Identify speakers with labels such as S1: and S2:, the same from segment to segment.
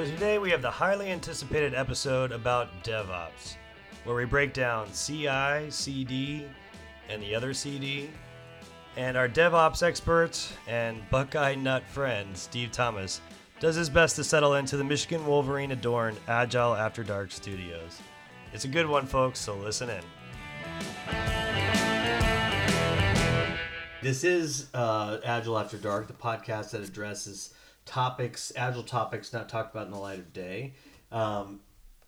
S1: So today we have the highly anticipated episode about DevOps, where we break down CI, CD, and the other CD. And our DevOps expert and Buckeye Nut friend, Steve Thomas, does his best to settle into the Michigan Wolverine adorned Agile After Dark studios. It's a good one, folks, so listen in. This is uh, Agile After Dark, the podcast that addresses topics, agile topics not talked about in the light of day. Um,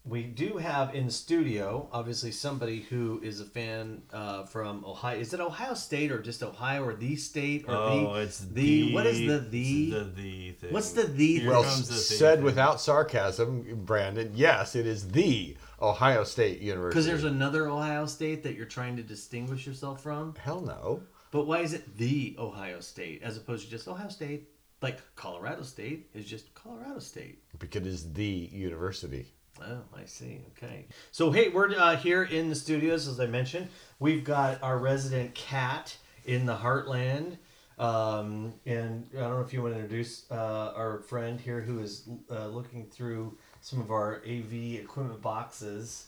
S1: we do have in the studio, obviously, somebody who is a fan uh, from Ohio. Is it Ohio State or just Ohio or the state or
S2: Oh,
S1: the?
S2: it's
S1: the, what is the the?
S2: the the thing.
S1: What's the the?
S2: Here
S3: Well,
S2: comes the
S3: said
S2: thing.
S3: without sarcasm, Brandon, yes, it is the Ohio State University.
S1: Because there's another Ohio State that you're trying to distinguish yourself from.
S3: Hell no.
S1: But why is it the Ohio State as opposed to just Ohio State? Like Colorado State is just Colorado State.
S3: Because it is the university.
S1: Oh, I see. Okay. So, hey, we're uh, here in the studios, as I mentioned. We've got our resident cat in the Heartland. Um, and I don't know if you want to introduce uh, our friend here who is uh, looking through some of our AV equipment boxes.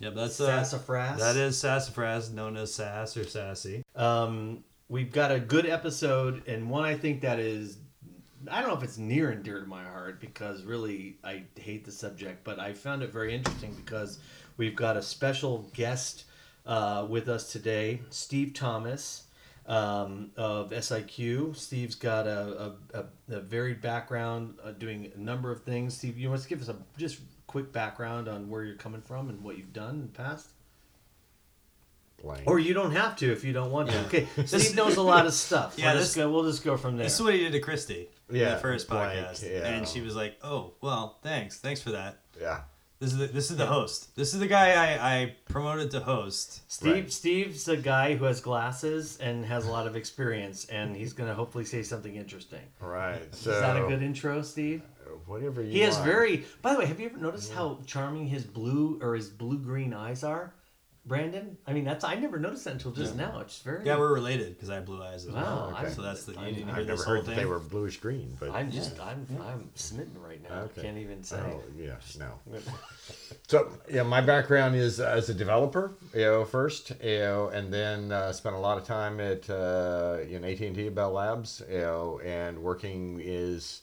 S2: Yep, that's uh,
S1: Sassafras.
S2: That is sassafras, known as sass or sassy.
S1: Um, we've got a good episode, and one I think that is. I don't know if it's near and dear to my heart because really I hate the subject, but I found it very interesting because we've got a special guest uh, with us today, Steve Thomas um, of SIQ. Steve's got a, a, a, a varied background uh, doing a number of things. Steve, you want to give us a just quick background on where you're coming from and what you've done in the past?
S3: Blank.
S1: Or you don't have to if you don't want to. Okay, Steve knows a lot of stuff.
S2: Yeah,
S1: We'll
S2: this-
S1: just go, we'll just go from there.
S2: This is what he did to Christy in
S3: Yeah,
S2: the first
S3: blank,
S2: podcast,
S3: yeah.
S2: and she was like, "Oh, well, thanks, thanks for that."
S3: yeah.
S2: This is the, this is the host. This is the guy I, I promoted to host.
S1: Steve,
S3: Right.
S1: Steve's a guy who has glasses and has a lot of experience, and he's going to hopefully say something interesting.
S3: Right. So,
S1: Is that a good intro, Steve?
S3: Uh, whatever you
S1: He has
S3: want.
S1: very. By the way, have you ever noticed how charming his blue or his blue green eyes are, Brandon? I mean, that's I never noticed that until just now. It's very.
S2: Yeah, we're related because I have blue eyes as
S1: Wow,
S2: well.
S1: okay.
S2: So that's the you
S1: I'm-
S2: didn't hear
S3: I've never
S2: whole
S3: heard that they were bluish green, but.
S1: I'm just. I'm. I'm smitten right now.
S3: Okay.
S1: Can't even say.
S3: Oh, yeah, no. So yeah, my background is uh, as a developer, you know, first, you know, and then uh, spent a lot of time at uh, in AT and T Bell Labs, you know, and working is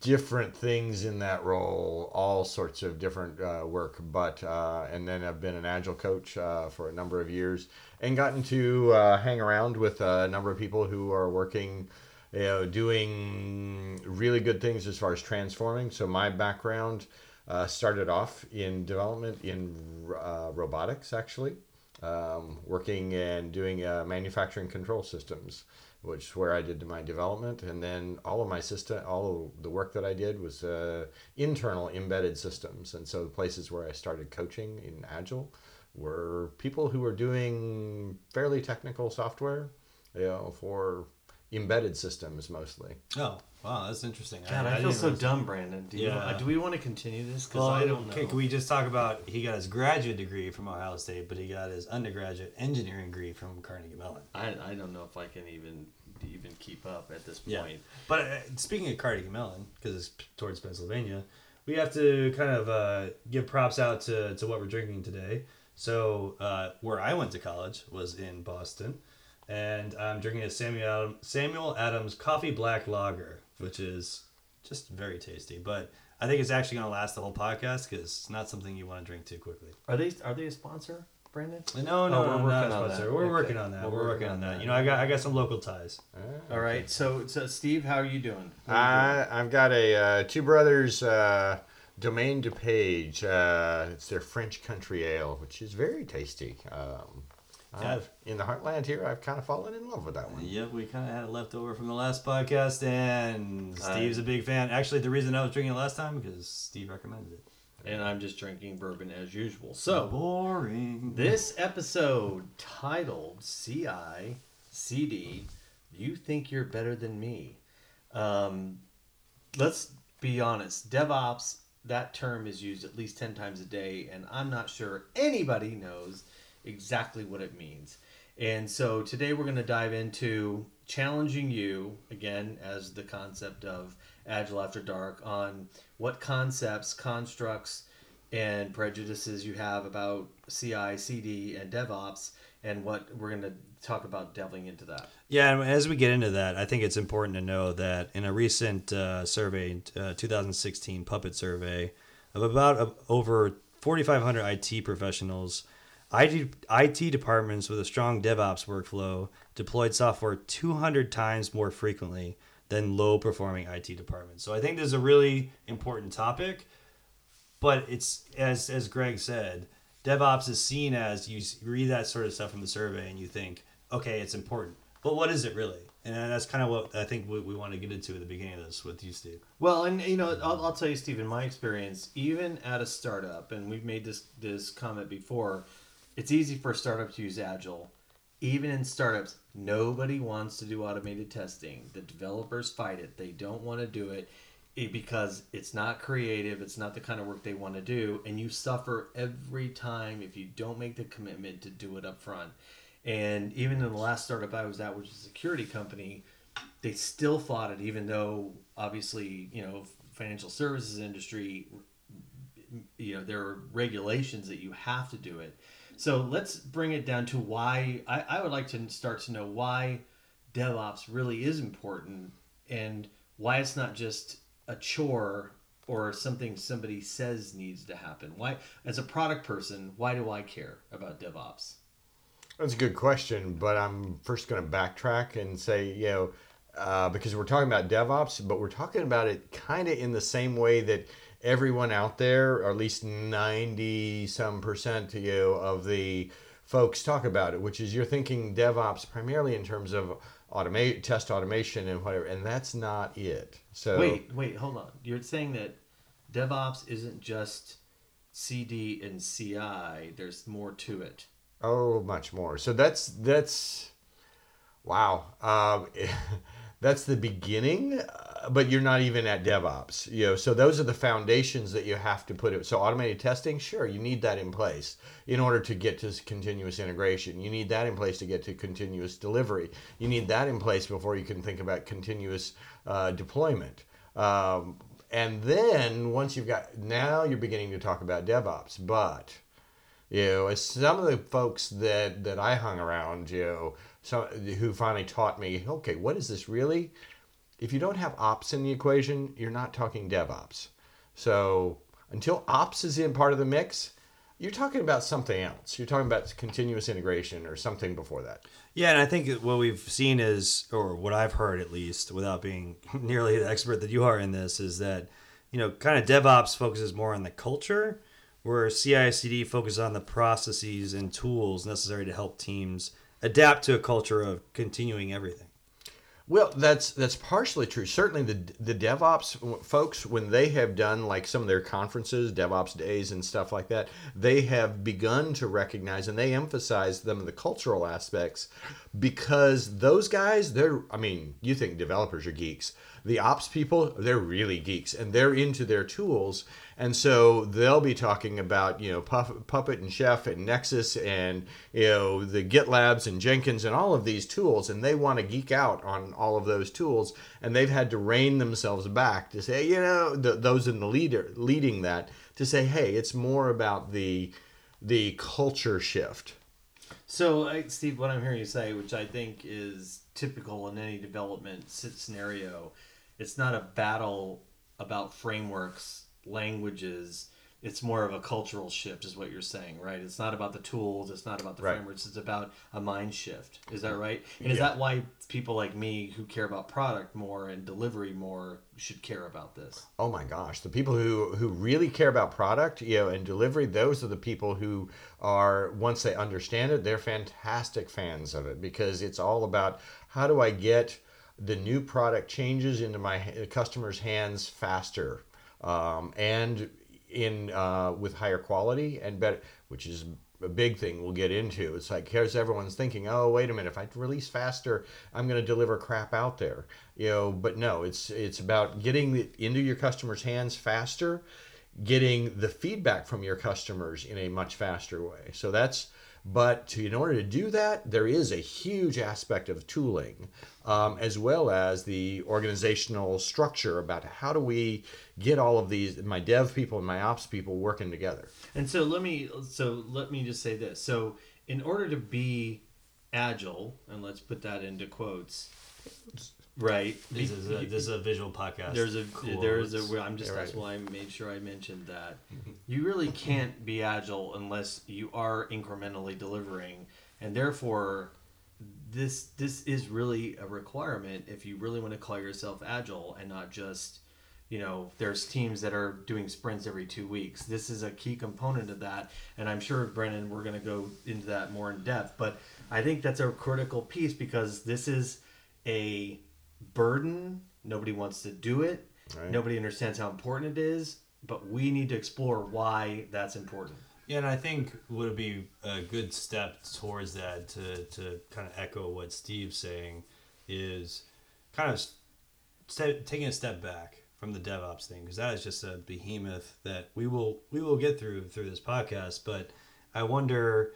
S3: different things in that role, all sorts of different uh, work. But uh, and then I've been an agile coach uh, for a number of years, and gotten to uh, hang around with a number of people who are working you know, doing really good things as far as transforming. So my background uh, started off in development in uh, robotics, actually, um, working and doing manufacturing control systems, which is where I did my development, and then all of my system, all of the work that I did was uh, internal embedded systems, and so the places where I started coaching in Agile were people who were doing fairly technical software, you know, for embedded systems mostly.
S2: Oh, wow, that's interesting.
S1: God, I, feel
S2: didn't
S1: so
S2: realize-
S1: dumb, Brandon. Do,
S2: Yeah.
S1: uh, do we want to continue this? Because
S2: Well,
S1: I don't know.
S2: okay, can we just talk about he got his graduate degree from Ohio State, but he got his undergraduate engineering degree from Carnegie Mellon.
S1: I, I don't know if I can even even keep up at this point.
S2: Yeah.
S1: point.
S2: But uh, speaking of Carnegie Mellon, because it's p- towards Pennsylvania, we have to kind of uh, give props out to, to what we're drinking today. So, uh, where I went to college was in Boston, and I'm drinking a Samuel Adam, Samuel Adams Coffee Black Lager, which is just very tasty. But I think it's actually going to last the whole podcast because it's not something you want to drink too quickly.
S1: Are they are they a sponsor, Brandon?
S2: No, no,
S1: Oh, we're
S2: no,
S1: working
S2: not
S1: on
S2: sponsor.
S1: that.
S2: We're
S1: Okay.
S2: working on that.
S1: We're
S2: We're,
S1: working
S2: working
S1: on
S2: on that.
S1: that.
S2: You know, I got I got some local ties.
S1: All right. So so Steve, how are you doing? Are you
S3: I, I've got a uh, Two Brothers uh, Domaine DuPage. Uh, it's their French country ale, which is very tasty. Um, I've, in the heartland here, I've kind of fallen in love with that one.
S2: Yep, we kind of had it left over from the last podcast, and
S1: I-
S2: Steve's a big fan. Actually, the reason I was drinking it last time because Steve recommended it.
S1: and I'm just drinking bourbon as usual. So
S2: boring.
S1: this episode titled "CI CD," you think you're better than me? Um, let's be honest. DevOps. That term is used at least ten times a day, and I'm not sure anybody knows exactly what it means. And so today we're going to dive into challenging you again as the concept of Agile After Dark on what concepts, constructs, and prejudices you have about CI, CD, and DevOps, and what we're going to talk about delving into that.
S2: Yeah, and as we get into that, I think it's important to know that in a recent uh, survey, uh, 2016 Puppet survey, of about uh, over 4,500 IT professionals, IT, departments with a strong DevOps workflow deployed software 200 times more frequently than low performing IT departments. So I think this is a really important topic, but it's as as Greg said, DevOps is seen as you read that sort of stuff from the survey and you think, okay, it's important, but what is it really? And that's kind of what I think we, we want to get into at the beginning of this with you, Steve.
S1: Well, and you know, I'll, I'll tell you, Steve, in my experience, even at a startup, and we've made this this comment before, it's easy for a startup to use Agile. Even in startups, nobody wants to do automated testing. The developers fight it. They don't want to do it eh, because it's not creative. It's not the kind of work they want to do, and you suffer every time if you don't make the commitment to do it up front. And even in the last startup I was at, which is a security company, they still fought it, even though obviously, you know, financial services industry, you know, there are regulations that you have to do it. So let's bring it down to why I, I would like to start to know why DevOps really is important and why it's not just a chore or something somebody says needs to happen. Why, as a product person, why do I care about DevOps?
S3: That's a good question, but I'm first going to backtrack and say, you know, uh, because we're talking about DevOps, but we're talking about it kind of in the same way that everyone out there, or at least 90 some percent to you of the folks talk about it, which is you're thinking DevOps primarily in terms of automate test automation and whatever, and that's not it. So
S1: wait, wait, hold on. You're saying that DevOps isn't just CD and CI. There's more to it.
S3: Oh, much more. So that's that's wow. Um, that's the beginning, uh, but you're not even at DevOps. You know, so those are the foundations that you have to put it. So automated testing, sure, you need that in place in order to get to continuous integration. You need that in place to get to continuous delivery. You need that in place before you can think about continuous uh, deployment. Um, and then once you've got now you're beginning to talk about DevOps, but you know, as some of the folks that that I hung around, you know, some who finally taught me, okay, what is this really? If you don't have ops in the equation, you're not talking DevOps. So until ops is in part of the mix, you're talking about something else. You're talking about continuous integration or something before that.
S2: Yeah, and I think what we've seen is, or what I've heard at least, without being nearly the expert that you are in this, is that you know, kind of DevOps focuses more on the culture where CI/CD focuses on the processes and tools necessary to help teams adapt to a culture of continuing everything.
S3: Well, that's that's partially true. Certainly, the the DevOps folks, when they have done like some of their conferences, DevOps days and stuff like that, they have begun to recognize and they emphasize them the cultural aspects because those guys, they're. I mean, you think developers are geeks the ops people they're really geeks and they're into their tools and so they'll be talking about you know puppet and chef and nexus and you know the gitlabs and jenkins and all of these tools and they want to geek out on all of those tools and they've had to rein themselves back to say you know those in the leader leading that to say hey it's more about the the culture shift.
S1: So, Steve, what I'm hearing you say, which I think is typical in any development scenario, it's not a battle about frameworks, languages. It's more of a cultural shift, is what you're saying, right? It's not about the tools. It's not about the right. frameworks. It's about a mind shift. Is that right? And is that why people like me who care about product more and delivery more should care about this?
S3: Oh my gosh, the people who who really care about product, you know, and delivery, those are the people who are once they understand it, they're fantastic fans of it because it's all about how do I get the new product changes into my customers' hands faster um, and in uh, with higher quality and better, which is a big thing we'll get into. It's like here's everyone's thinking, oh wait a minute, if I release faster, I'm going to deliver crap out there, you know. But no, it's it's about getting it into your customers' hands faster, getting the feedback from your customers in a much faster way. So that's But to, in order to do that, there is a huge aspect of tooling, um, as well as the organizational structure about how do we get all of these, my dev people and my ops people working together.
S1: And so let me so let me just say this. So in order to be agile, and let's put that into quotes, right?
S2: This is a, this is a visual podcast.
S1: There's a there's a
S2: Quotes.
S1: I'm just
S3: Yeah,
S1: that's why I made sure I mentioned that. You really can't be agile unless you are incrementally delivering, and therefore this this is really a requirement if you really want to call yourself agile and not just you know there's teams that are doing sprints every two weeks this is a key component of that and i'm sure Brandon we're going to go into that more in depth but i think that's a critical piece because this is a burden nobody wants to do it
S3: Right.
S1: nobody understands how important it is but we need to explore why that's important
S2: Yeah, and I think would be a good step towards that to, to kind of echo what Steve's saying is kind of step, taking a step back from the DevOps thing because that is just a behemoth that we will we will get through through this podcast. But I wonder,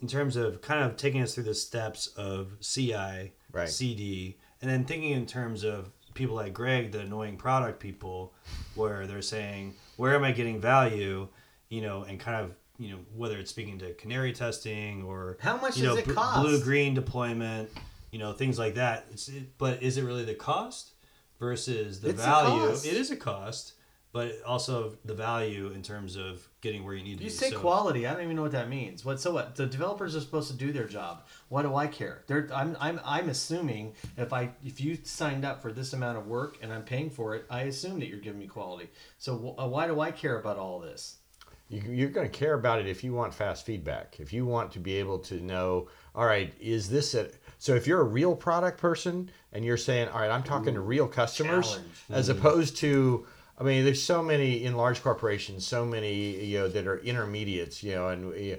S2: in terms of kind of taking us through the steps of CI,
S3: Right.
S2: CD, and then thinking in terms of people like Greg, the annoying product people, where they're saying, "Where am I getting value?" You know, and kind of you know whether it's speaking to canary testing or
S1: How much
S2: you know,
S1: does it
S2: bl-
S1: cost?
S2: blue green deployment, you know things like that. It's, it, but is it really the cost versus the
S1: It's a
S2: value?
S1: cost.
S2: It is a cost, but also the value in terms of getting where you need to
S1: You
S2: be.
S1: You say
S2: So-
S1: quality. I don't even know what that means. What so what? The developers are supposed to do their job. Why do I care? They're, I'm, I'm, I'm assuming if I if you signed up for this amount of work and I'm paying for it, I assume that you're giving me quality. So wh- uh, why do I care about all this?
S3: You, you're going to care about it if you want fast feedback. If you want to be able to know, all right, is this a. So if you're a real product person and you're saying, all right, I'm talking to real customers,
S1: challenge.
S3: as opposed to. I mean, there's so many in large corporations, so many you know that are intermediates, you know, and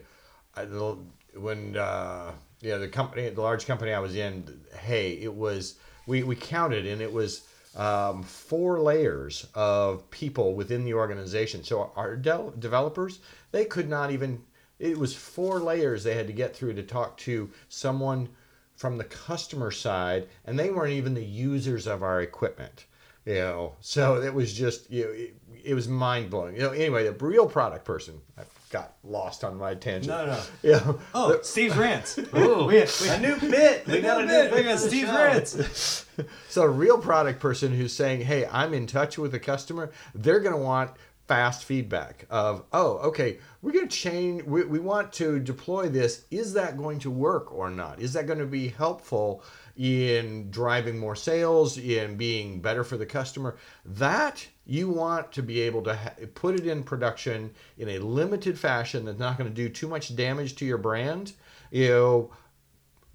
S3: when uh, the company, the large company I was in, hey, it was we we counted and it was um, four layers of people within the organization. So our de- developers, they could not even. It was four layers they had to get through to talk to someone from the customer side, and they weren't even the users of our equipment. You know, so it was just you know, it, it was mind blowing. You know, anyway, the real product person. I got lost on my tangent.
S2: No, no.
S3: Yeah.
S2: Oh, Steve's rants.
S1: Ooh,
S2: we,
S1: a new bit. We got a new bit.
S2: We got
S1: the
S2: rants.
S3: So a real product person who's saying, "Hey, I'm in touch with the customer," they're going to want fast feedback of, "Oh, okay, we're going to change. We, we want to deploy this. Is that going to work or not? Is that going to be helpful in driving more sales, in being better for the customer?" That you want to be able to ha- put it in production in a limited fashion that's not going to do too much damage to your brand. You know,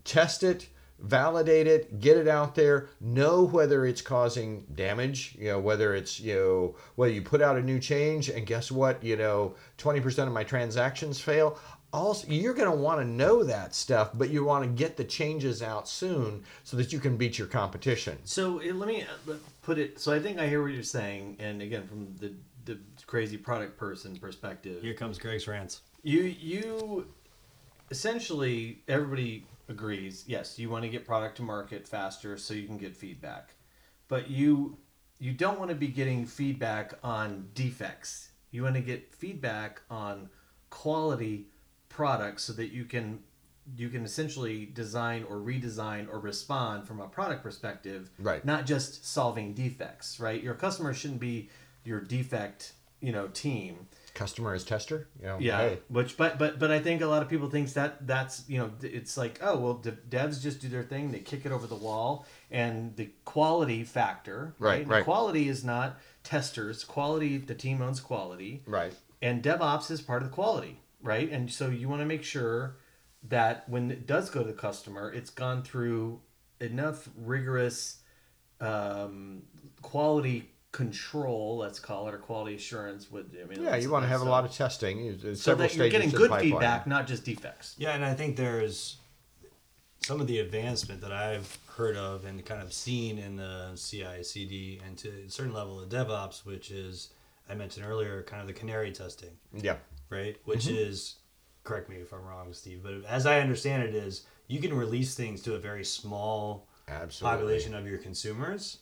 S3: test it, validate it, get it out there, know whether it's causing damage, you know, whether it's, you know, whether you put out a new change and guess what, you know, 20% of my transactions fail. Also, you're going to want to know that stuff, but you want to get the changes out soon so that you can beat your competition.
S1: So eh, let me uh, put it. So I think I hear what you're saying, and again, from the the crazy product person perspective,
S2: Here comes Greg's rants.
S1: you you essentially everybody agrees yes you want to get product to market faster so you can get feedback but you you don't want to be getting feedback on defects you want to get feedback on quality products so that you can you can essentially design or redesign or respond from a product perspective
S3: Right.
S1: not just solving defects right? Your customer shouldn't be your defect you know team.
S3: Customer is tester, you know,
S1: yeah,
S3: hey,
S1: which but but but I think a lot of people thinks that that's you know it's like oh well de- devs just do their thing they kick it over the wall and the quality factor
S3: Right,
S1: And
S3: right.
S1: Quality is not testers quality the team owns quality.
S3: Right.
S1: and DevOps is part of the quality right and so you want to make sure that when it does go to the customer it's gone through enough rigorous um, quality control let's call it or quality assurance with I mean
S3: Yeah, you want to have a lot
S1: uh,
S3: of testing. you- there's
S1: so that you're getting good feedback, not just defects.
S2: Yeah, and I think there's some of the advancement that I've heard of and kind of seen in the CI CD and to a certain level of DevOps, which is I mentioned earlier, kind of the canary testing,
S3: Yeah.
S2: Right? Which
S3: Mm-hmm.
S2: is correct me if I'm wrong, Steve, but as I understand it, is you can release things to a very small
S3: Absolutely.
S2: population of your consumers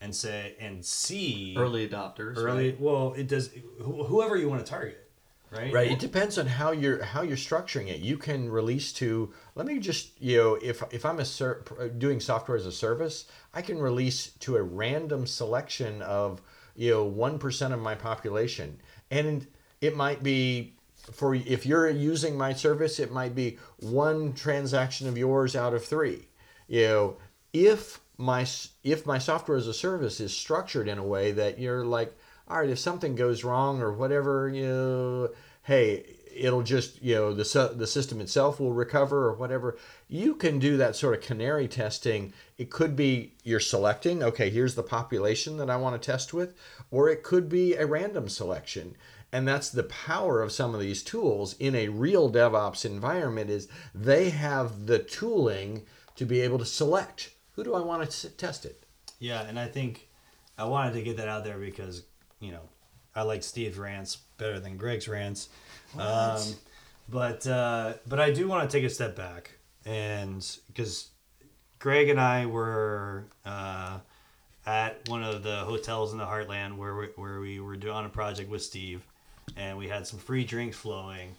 S2: and say and see
S1: Early adopters.
S2: early.
S1: right?
S2: Well, it does wh- whoever you want to target, right?
S3: Right. It depends on how you're how you're structuring it. You can release to. Let me just you know if if I'm a ser- doing software as a service, I can release to a random selection of you know one percent of my population, and it might be for if you're using my service, it might be one transaction of yours out of three. You know if my if my software as a service is structured in a way that you're like all right if something goes wrong or whatever you know, hey it'll just you know the the system itself will recover or whatever you can do that sort of canary testing it could be you're selecting okay here's the population that I want to test with or it could be a random selection and that's the power of some of these tools in a real DevOps environment is they have the tooling to be able to select who do I want to test it.
S2: Yeah, and I think I wanted to get that out there because you know I like Steve's rants better than Greg's rants, um, but uh, but I do want to take a step back and because Greg and I were uh, at one of the hotels in the Heartland where we, where we were doing a project with Steve, and we had some free drinks flowing,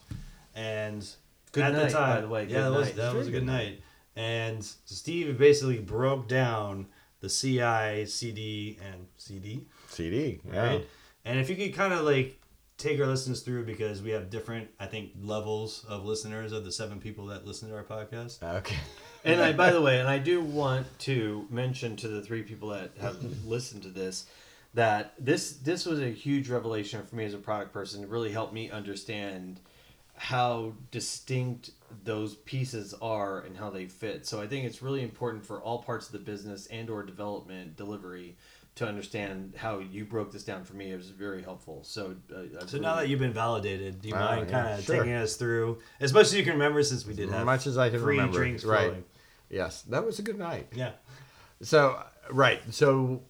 S2: and
S1: Good
S2: at
S1: night,
S2: the time,
S1: by the way.
S2: yeah,
S1: Good
S2: that was that was a good
S3: good
S2: night. And Steve basically broke down the CI, CD, and CD,
S3: CD. Yeah.
S2: right? And if you could kind of like take our listeners through because we have different, I think, levels of listeners of the seven people that listen to our podcast.
S3: Okay.
S1: And I, by the way, and I do want to mention to the three people that have listened to this that this this was a huge revelation for me as a product person. It really helped me understand how distinct those pieces are and how they fit. So I think it's really important for all parts of the business and or development delivery to understand how you broke this down for me. It was very helpful. So uh,
S2: So now that you've been validated, do you
S3: Ah,
S2: mind
S3: yeah,
S2: kind of
S3: sure.
S2: taking us through as much as you can remember since we did
S3: As
S2: have
S3: much as I can
S2: free
S3: remember.
S2: drinks
S3: right.
S2: flowing?
S3: Yes, that was a good night.
S2: Yeah.
S3: So right. So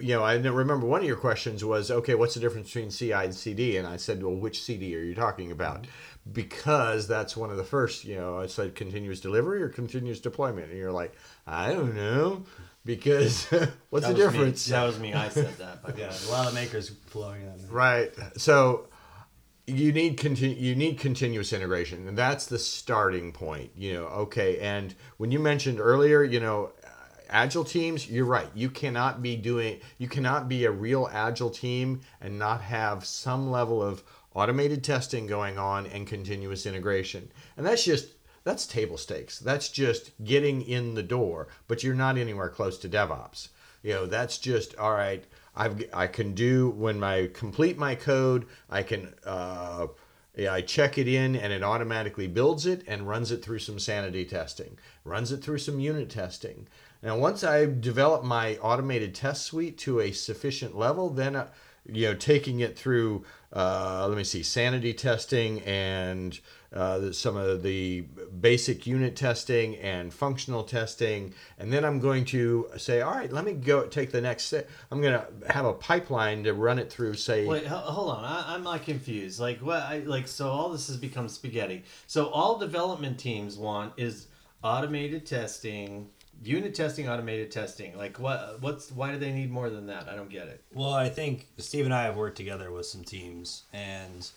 S3: you know, I remember one of your questions was okay. What's the difference between CI and CD? And I said, well, which CD are you talking about? Mm-hmm. Because that's one of the first. You know, I said continuous delivery or continuous deployment, and you're like, I don't know, because what's
S1: that
S3: the
S1: was me.
S3: difference?
S1: That was me. I said that. But
S2: Yeah, a lot of makers flowing on that.
S3: Right. So you need conti- you need continuous integration, and that's the starting point. You know, okay. And when you mentioned earlier, you know, agile teams, you're right. You cannot be doing you cannot be a real agile team and not have some level of automated testing going on and continuous integration. And that's just that's table stakes. That's just getting in the door, but you're not anywhere close to DevOps. You know, that's just all right. I've I can do when I complete my code, I can uh, yeah, I check it in and it automatically builds it and runs it through some sanity testing, runs it through some unit testing. Now, once I develop my automated test suite to a sufficient level, then uh, you know taking it through uh, let me see sanity testing and uh, some of the basic unit testing and functional testing and then i'm going to say all right let me go take the next step i'm going to have a pipeline to run it through say
S1: Wait, ho- hold on. I, I'm not confused. Like what? I, like so, all this has become spaghetti. So all development teams want is automated testing, unit testing, automated testing. Like what? What's why do they need more than that? I don't get it.
S2: Well, I think Steve and I have worked together with some teams, and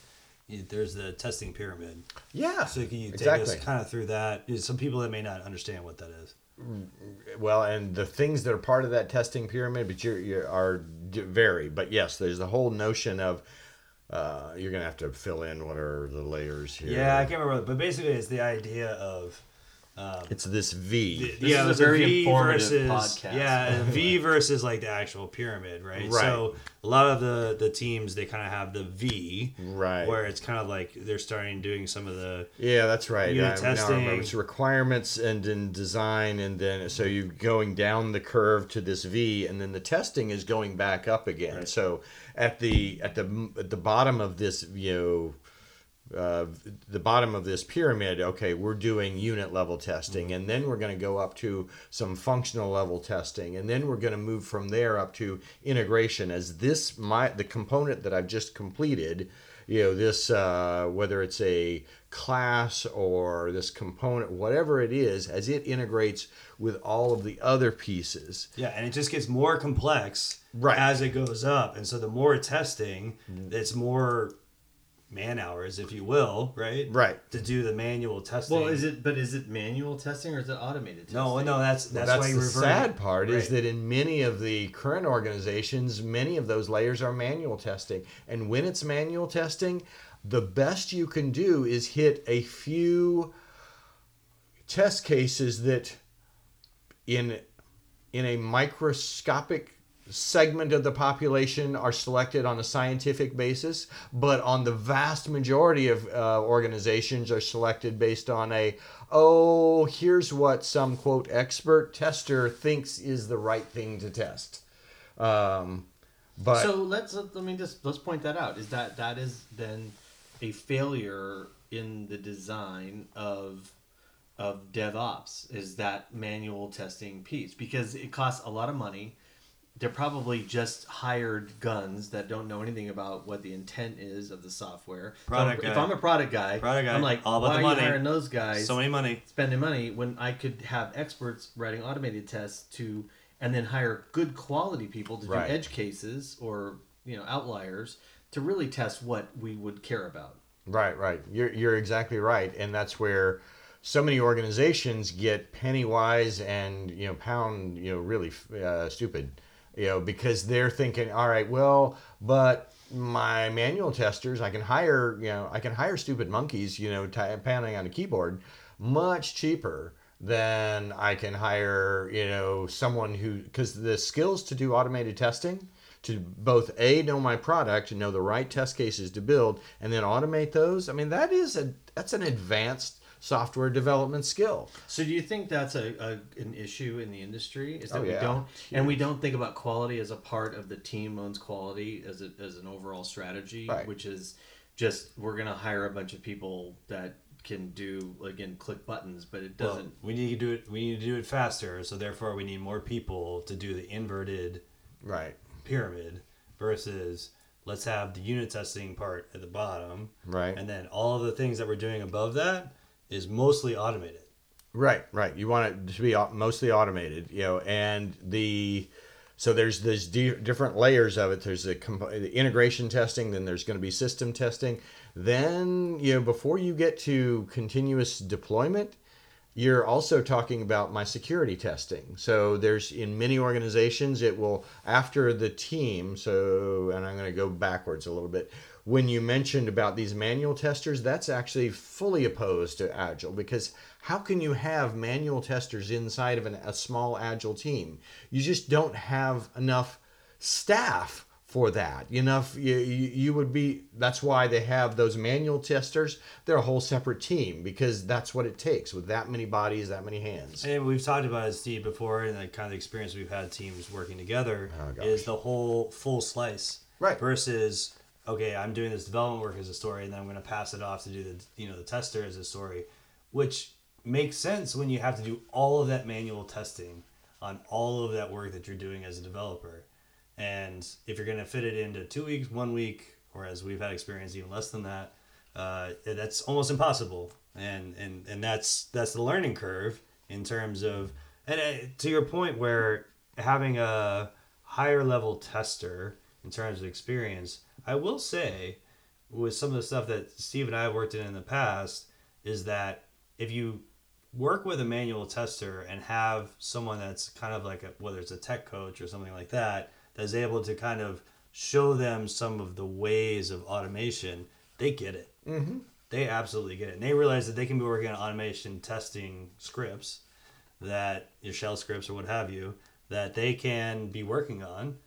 S2: there's the testing pyramid.
S3: yeah
S2: So can you take
S3: exactly
S2: us kind of through that? Some people that may not understand what that is.
S3: well and the things that are part of that testing pyramid but you're, you are vary but yes there's the whole notion of uh, you're gonna have to fill in what are the layers here
S2: Yeah, I can't remember, but basically, it's the idea of um,
S3: it's this v
S1: This
S2: yeah,
S1: is a very
S2: V
S1: informative
S2: versus
S1: podcast.
S2: yeah, V versus like the actual pyramid, right?
S3: Right.
S2: So a lot of the the teams they kind of have the V,
S3: Right.
S2: where it's kind of like they're starting doing some of the
S3: Yeah, that's right.
S2: Unit
S3: I- now I remember.
S2: testing.
S3: It's requirements and then design, and then so you're going down the curve to this V, and then the testing is going back up again.
S2: Right.
S3: So at the at the at the bottom of this, you know. Uh, the bottom of this pyramid, okay, we're doing unit level testing, and then we're going to go up to some functional level testing, and then we're going to move from there up to integration. As this my the component that I've just completed, you know this uh, whether it's a class or this component, whatever it is, as it integrates with all of the other pieces.
S2: Yeah, and it just gets more complex
S3: Right.
S2: as it goes up. And so the more testing, it's more man hours, if you will, right?
S3: Right.
S2: To do the manual testing.
S1: Well, is it? But is it manual testing or is it automated testing?
S2: No, no, that's that's,
S3: That's
S2: why
S3: the
S2: revert.
S3: sad part is that in many of the current organizations, many of those layers are manual testing. And when it's manual testing, the best you can do is hit a few test cases that in in a microscopic segment of the population are selected on a scientific basis, but on the vast majority of uh, organizations are selected based on a, oh, here's what some quote expert tester thinks is the right thing to test. Um, but
S1: So let's let me just let's point that out. Is that that is then a failure in the design of of DevOps? Is that manual testing piece because it costs a lot of money. They're probably just hired guns that don't know anything about what the intent is of the software. So
S2: Product
S1: if
S2: guy.
S1: I'm a product guy,
S2: Product guy.
S1: I'm like,
S2: All about
S1: why
S2: the
S1: are you hiring those guys?
S2: so many money.
S1: spending money when I could have experts writing automated tests to and then hire good quality people to
S3: Right.
S1: do edge cases or you know outliers to really test what we would care about.
S3: Right, right. You're you're exactly right, and that's where so many organizations get penny wise and you know pound you know really uh, stupid, you know because they're thinking, all right, well, but my manual testers, I can hire you know I can hire stupid monkeys, you know, t- pounding on a keyboard, much cheaper than I can hire you know someone who because the skills to do automated testing to both a know my product know the right test cases to build and then automate those i mean that is a that's an advanced software development skill
S1: So do you think that's a, a an issue in the industry? Is that
S3: Oh,
S1: we don't and we don't think about quality as a part of the team owns quality as a, as an overall strategy,
S3: Right.
S1: which is just we're gonna hire a bunch of people that can do again click buttons, but it doesn't.
S2: we need to do it. We need to do it faster. So therefore, we need more people to do the inverted
S3: right
S2: pyramid versus let's have the unit testing part at the bottom,
S3: right
S2: and then all of the things that we're doing above that is mostly automated.
S3: Right, right. You want it to be mostly automated, you know, and the so there's there's di- different layers of it. There's the, comp- the integration testing, then there's going to be system testing. Then you know before you get to continuous deployment, you're also talking about my security testing. So there's in many organizations it will after the team. So and I'm going to go backwards a little bit. When you mentioned about these manual testers, that's actually fully opposed to agile because how can you have manual testers inside of an, a small agile team? You just don't have enough staff for that. Enough you, you, you would be that's why they have those manual testers. They're a whole separate team because that's what it takes with that many bodies, that many hands.
S2: And we've talked about it, Steve, before, and the kind of experience we've had teams working together
S3: Oh,
S2: is the whole full slice,
S3: Right.
S2: Versus, okay, I'm doing this development work as a story, and then I'm going to pass it off to do the you know the tester as a story, which makes sense when you have to do all of that manual testing on all of that work that you're doing as a developer. And if you're going to fit it into two weeks, one week, or as we've had experience even less than that, uh, that's almost impossible. And, and and that's that's the learning curve in terms of and uh, to your point where having a higher level tester in terms of experience, I will say with some of the stuff that Steve and I have worked in in the past is that if you work with a manual tester and have someone that's kind of like a, whether it's a tech coach or something like that that's able to kind of show them some of the ways of automation they get it. Mm-hmm. they absolutely get it. And they realize that they can be working on automation testing scripts that your shell scripts or what have you that they can be working on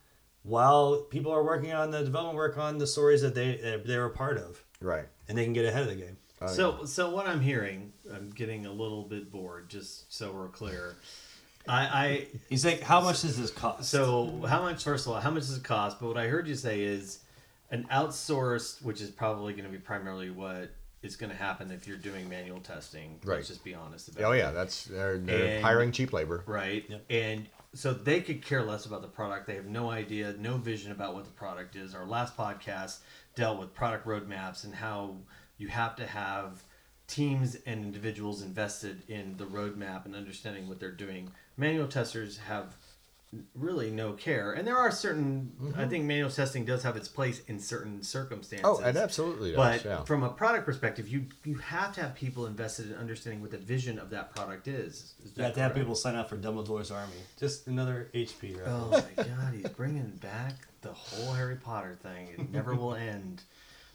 S2: while people are working on the development work on the stories that they that they were part of
S3: Right.
S2: and they can get ahead of the game oh,
S1: So, so what I'm hearing, I'm getting a little bit bored. Just so we're clear, I,
S2: he's like how much does this cost
S1: so how much? First of all, how much does it cost? But what I heard you say is an outsourced, which is probably going to be primarily what is going to happen if you're doing manual testing.
S3: Right.
S1: Let's just be honest about
S3: Oh
S1: it.
S3: yeah, that's they're, they're
S1: And-
S3: hiring cheap labor.
S1: right?
S2: Yep.
S1: And so they could care less about the product. They have no idea, no vision about what the product is. Our last podcast dealt with product roadmaps and how you have to have teams and individuals invested in the roadmap and understanding what they're doing. Manual testers have really no care, and there are certain. I mm-hmm. think manual testing does have its place in certain circumstances.
S3: Oh, it absolutely does.
S1: But
S3: yeah.
S1: from a product perspective, you you have to have people invested in understanding what the vision of that product is. Is
S2: You
S1: that
S2: have to have people sign up for Dumbledore's army. Just another HP reference.
S1: Oh my god, he's bringing back the whole Harry Potter thing. It never will end.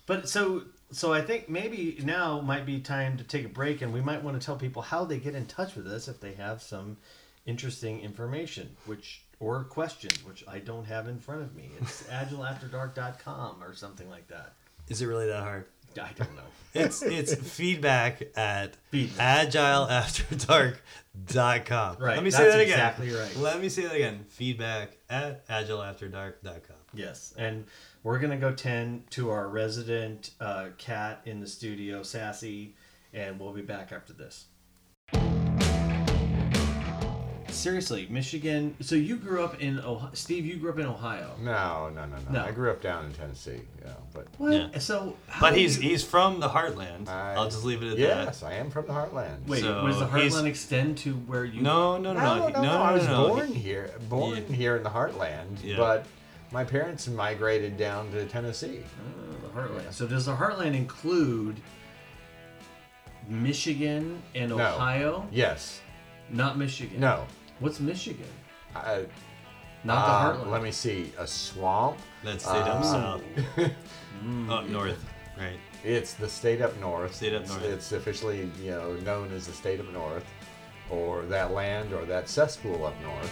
S1: But so so I think maybe now might be time to take a break and we might want to tell people how they get in touch with us if they have some interesting information, which or questions, which I don't have in front of me. It's agileafterdark.com or something like that.
S2: Is it really that hard?
S1: I don't know.
S2: It's it's feedback at
S1: Feedback.
S2: agileafterdark.com.
S1: Right,
S2: Let me say that again.
S1: exactly right.
S2: Let me say that again. Feedback at agileafterdark.com.
S1: Yes, and we're gonna go tend to our resident uh, cat in the studio, Sassy, and we'll be back after this. Seriously, Michigan. So you grew up in Ohio, Steve. You grew up in Ohio.
S3: no, no, no, no,
S1: No.
S3: I grew up down in Tennessee. Yeah, but
S1: What?
S2: Yeah.
S1: So, how
S2: But
S1: do
S2: he's
S1: you-
S2: he's from the heartland.
S3: I-
S2: I'll just leave it at that.
S3: yes, I am from the heartland.
S1: wait.
S2: so
S1: was the
S2: he's-
S1: Heartland extend to where you?
S2: that. No, no, no,
S3: no, no, no, I was
S2: no, no.
S3: born here, born
S2: Yeah.
S3: here in the heartland,
S2: Yeah.
S3: but my parents migrated down to Tennessee.
S1: Oh, the Heartland. So does the Heartland include Michigan and
S3: No.
S1: Ohio?
S3: Yes,
S1: Not Michigan.
S3: no,
S1: What's Michigan?
S3: I,
S1: Not
S3: uh,
S1: the Heartland.
S3: Let me see, a swamp.
S2: That's state up
S3: Uh,
S2: south. Up north. Right.
S3: It's the state up north.
S2: State up
S3: It's-
S2: north.
S3: It's, officially, you know, known as the state up north, or that land, or that cesspool up north.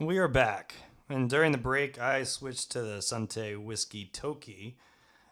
S2: We are back. And during the break, I switched to the Suntory Whiskey Toki.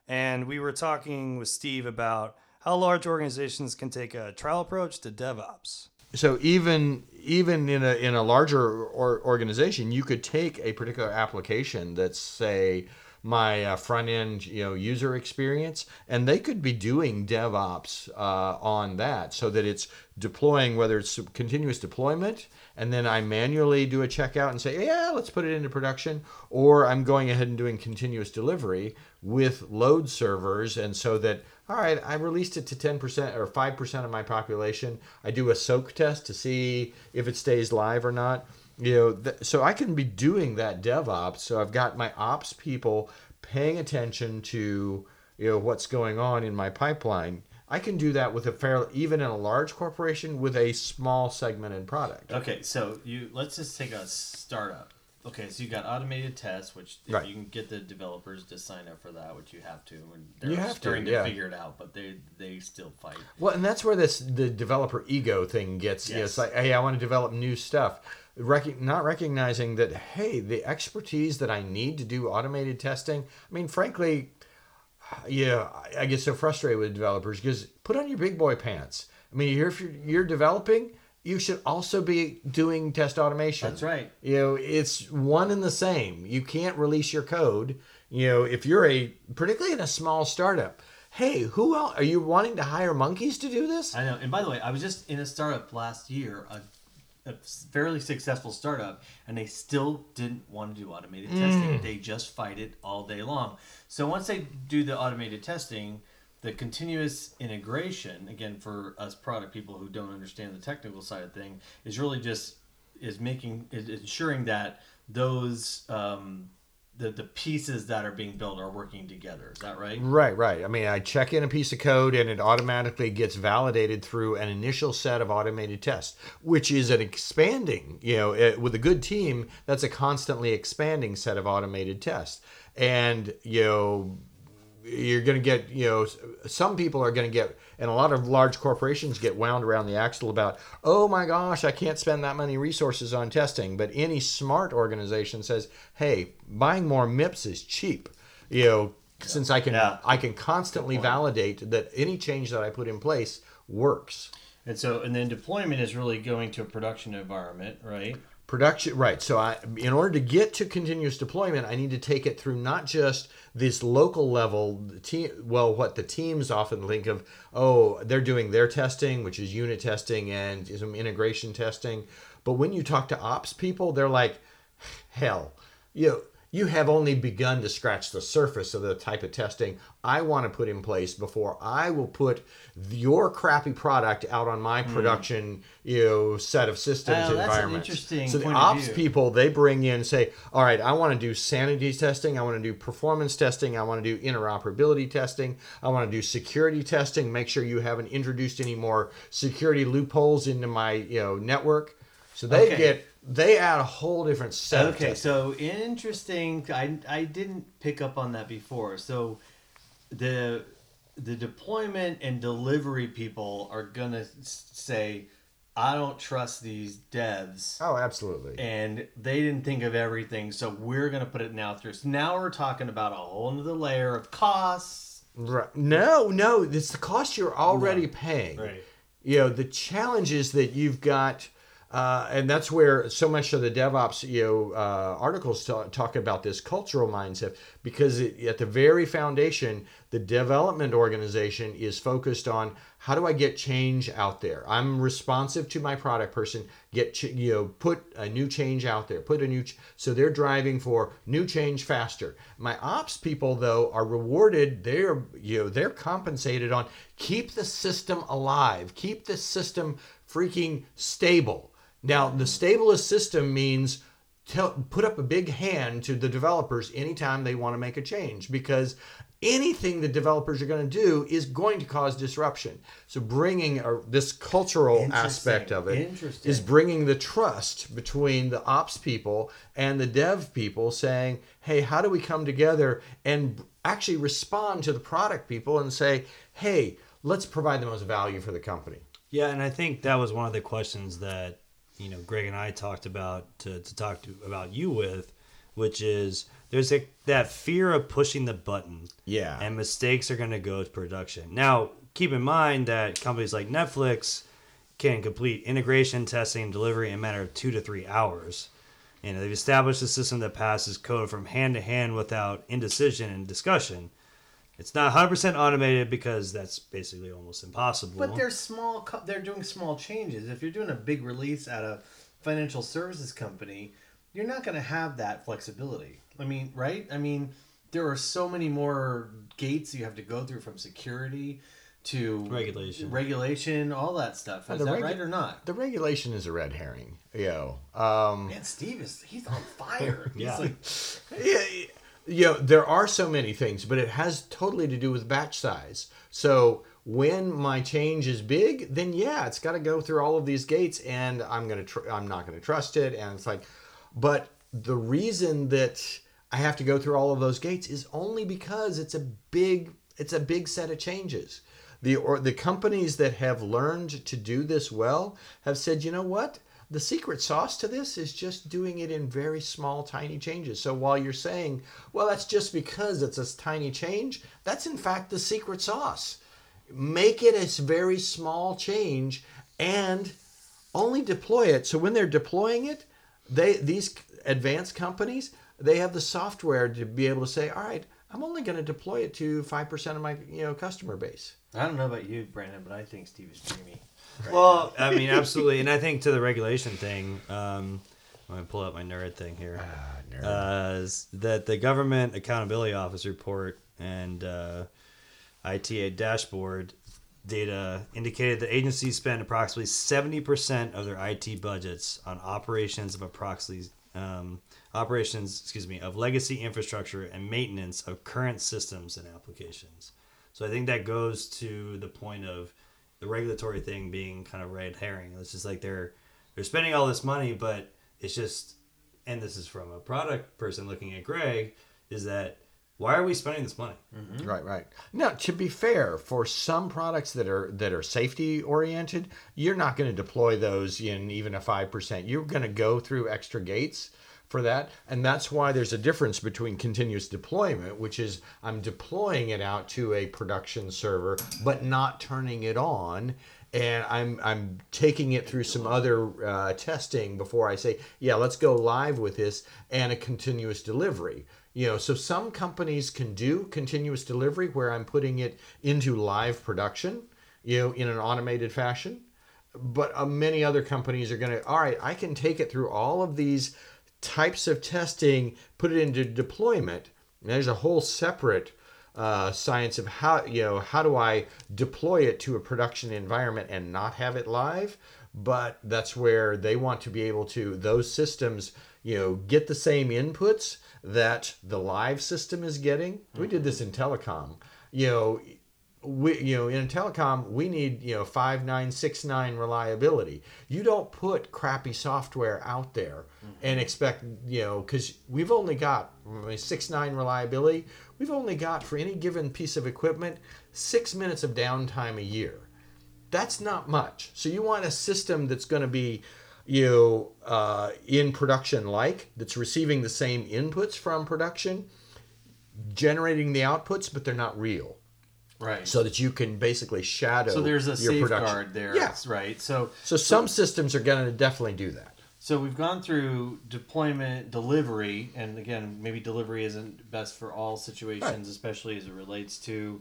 S2: And we were talking with Steve about how large organizations can take a trial approach to DevOps.
S3: So even even in a in a larger or, organization, you could take a particular application that's say my uh, front end you know user experience, and they could be doing DevOps uh, on that, so that it's deploying whether it's continuous deployment, and then I manually do a checkout and say yeah let's put it into production, or I'm going ahead and doing continuous delivery with load servers, and so that all right, I released it to 10% or 5% of my population. I do a soak test to see if it stays live or not. You know, th- so I can be doing that DevOps. So I've got my ops people paying attention to, you know, what's going on in my pipeline. I can do that with a fair, even in a large corporation with a small segmented product.
S1: Okay, so you let's just take a startup. Okay, so you got automated tests, which if
S3: Right.
S1: you can get the developers to sign up for that, which you have to, and they're
S3: You have to,
S1: starting to,
S3: yeah.
S1: figure it out, but they they still fight.
S3: Well, and that's where this the developer ego thing gets. You know, it's
S1: Yes.
S3: like, hey, I want to develop new stuff. Rec- not recognizing that, hey, the expertise that I need to do automated testing. I mean, frankly, yeah, I- I get so frustrated with developers because put on your big boy pants. I mean, you're, if you're, you're developing, you should also be doing test automation.
S1: That's right.
S3: You know, it's one and the same. You can't release your code. You know, if you're a, particularly in a small startup, hey, who else? Are you wanting to hire monkeys to do this?
S1: I know. And by the way, I was just in a startup last year, a, a fairly successful startup, and they still didn't want to do automated testing. Mm. They just fight it all day long. So once they do the automated testing, the continuous integration, again for us product people who don't understand the technical side of thing, is really just is making is ensuring that those um, the the pieces that are being built are working together. Is that right?
S3: Right, right. I mean, I check in a piece of code and it automatically gets validated through an initial set of automated tests, which is an expanding, you know, eh, with a good team, that's a constantly expanding set of automated tests. And, you know, you're going to get, you know, some people are going to get, and a lot of large corporations get wound around the axle about, oh my gosh, I can't spend that many resources on testing. But any smart organization says, hey, buying more MIPS is cheap. You know, since I can,
S1: Yeah.
S3: I can constantly validate that any change that I put in place works.
S1: And so, and then deployment is really going to a production environment, right?
S3: Production, right. So, I, in order to get to continuous deployment, I need to take it through not just this local level team. Well, what the teams often think of, oh, they're doing their testing, which is unit testing and some integration testing. But when you talk to ops people, they're like, hell, you know, you have only begun to scratch the surface of the type of testing I want to put in place before I will put your crappy product out on my mm. production, you know, set of systems
S1: Oh, that's
S3: environments.
S1: interesting
S3: so the ops people they bring in say, all right, I want to do sanity testing, I want to do performance testing, I want to do interoperability testing, I want to do security testing, make sure you haven't introduced any more security loopholes into my you know network. So they
S1: Okay.
S3: get they add a whole different set
S1: Okay, so interesting. I I didn't pick up on that before. So the the deployment and delivery people are gonna say, "I don't trust these devs,"
S3: Oh, absolutely.
S1: and they didn't think of everything. So we're gonna put it now through. So now we're talking about a whole other layer of costs.
S3: Right. No, no, it's the cost you're already paying.
S2: Right.
S3: You know, the challenges that you've got, uh, and that's where so much of the DevOps you know uh, articles ta- talk about this cultural mindset because it, at the very foundation, the development organization is focused on how do I get change out there. I'm responsive to my product person. Get ch- you know put a new change out there. Put a new ch- so they're driving for new change faster. My ops people though are rewarded. They're you know they're compensated on keep the system alive. Keep the system freaking stable. Now, the stablest system means tell, put up a big hand to the developers anytime they want to make a change because anything the developers are going to do is going to cause disruption. So, bringing a, this cultural aspect of it is bringing the trust between the ops people and the dev people saying, hey, how do we come together and actually respond to the product people and say, hey, let's provide the most value for the company?
S2: Yeah, and I think that was one of the questions that you know Greg and I talked about to, to talk to about you with, which is there's a, that fear of pushing the button,
S3: Yeah.
S2: and mistakes are going to go to production. Now, keep in mind that companies like Netflix can complete integration, testing, and delivery in a matter of two to three hours. And they've established a system that passes code from hand to hand without indecision and discussion. It's not 100% automated because that's basically almost impossible.
S1: But they're small. co- They're doing small changes. If you're doing a big release at a financial services company, you're not going to have that flexibility. I mean, right? I mean, there are so many more gates you have to go through from security to
S2: Regulation.
S1: regulation, all that stuff. Is
S3: the
S1: that
S3: regu-
S1: right or not?
S3: The regulation is a red herring. You know, um,
S1: Man, Steve is he's on fire. He's like,
S3: yeah, you know, there are so many things, but it has totally to do with batch size. So when my change is big, then yeah, it's got to go through all of these gates, and I'm gonna, tr- I'm not gonna trust it, and it's like, but the reason that I have to go through all of those gates is only because it's a big, it's a big set of changes. The or the companies that have learned to do this well have said, you know what? The secret sauce to this is just doing it in very small, tiny changes. So while you're saying, well, that's just because it's a tiny change, that's in fact the secret sauce. Make it a very small change and only deploy it. So when they're deploying it, they these advanced companies they have the software to be able to say, all right, I'm only going to deploy it to five percent of my you know customer base.
S1: I don't know about you, Brandon, but I think Steve is dreamy.
S2: Well, I mean, absolutely, and I think to the regulation thing, um, I'm gonna pull up my nerd thing here. Uh, is that the Government Accountability Office report and uh, ITA dashboard data indicated that agencies spend approximately 70% of their IT budgets on operations of approximately um, operations, excuse me, of legacy infrastructure and maintenance of current systems and applications. So I think that goes to the point of the regulatory thing being kind of red herring. It's just like they're they're spending all this money, but it's just and this is from a product person looking at Greg, is that why are we spending this money? Mm-hmm.
S3: Right, right. Now, to be fair, for some products that are that are safety oriented, you're not going to deploy those in even a five percent. You're going to go through extra gates for that, and that's why there's a difference between continuous deployment, which is I'm deploying it out to a production server, but not turning it on. And I'm I'm taking it through some other uh, testing before I say, yeah, let's go live with this, and a continuous delivery. You know, so some companies can do continuous delivery where I'm putting it into live production, you know, in an automated fashion. But uh, many other companies are going to, all right, I can take it through all of these types of testing, put it into deployment. And there's a whole separate uh, science of how you know how do I deploy it to a production environment and not have it live. But that's where they want to be able to those systems you know get the same inputs that the live system is getting. We did this in telecom. You know, we you know in telecom we need you know five nine six nine reliability. You don't put crappy software out there and expect you know because we've only got I mean, six nine reliability. We've only got for any given piece of equipment six minutes of downtime a year. That's not much. So you want a system that's going to be you know uh, in production like that's receiving the same inputs from production generating the outputs but they're not real
S1: Right.
S3: so that you can basically shadow.
S1: So there's a
S3: your
S1: safeguard
S3: production.
S1: there.
S3: Yeah.
S1: Right. So
S3: So some systems are going to definitely do that.
S1: So we've gone through deployment, delivery, and again, maybe delivery isn't best for all situations, especially as it relates to,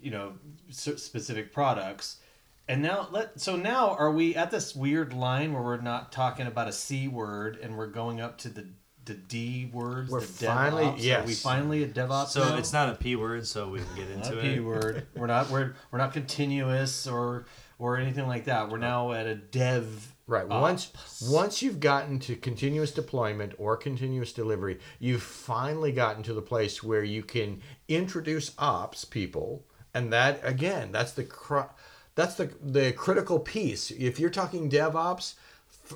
S1: you know, specific products. And now let so now are we at this weird line where we're not talking about a C word and we're going up to the the D words,
S3: We're
S1: the
S3: finally-
S1: DevOps? Are
S3: yes.
S1: we finally a DevOps?
S2: So
S1: now?
S2: it's not a p word, so we can get
S1: Not
S2: into
S1: it. P word. We're not we're we're not continuous or or anything like that. We're now at a dev
S3: Right.
S1: ops.
S3: Once once you've gotten to continuous deployment or continuous delivery, you've finally gotten to the place where you can introduce ops people, and that again, that's the cr- that's the the critical piece. If you're talking DevOps, f-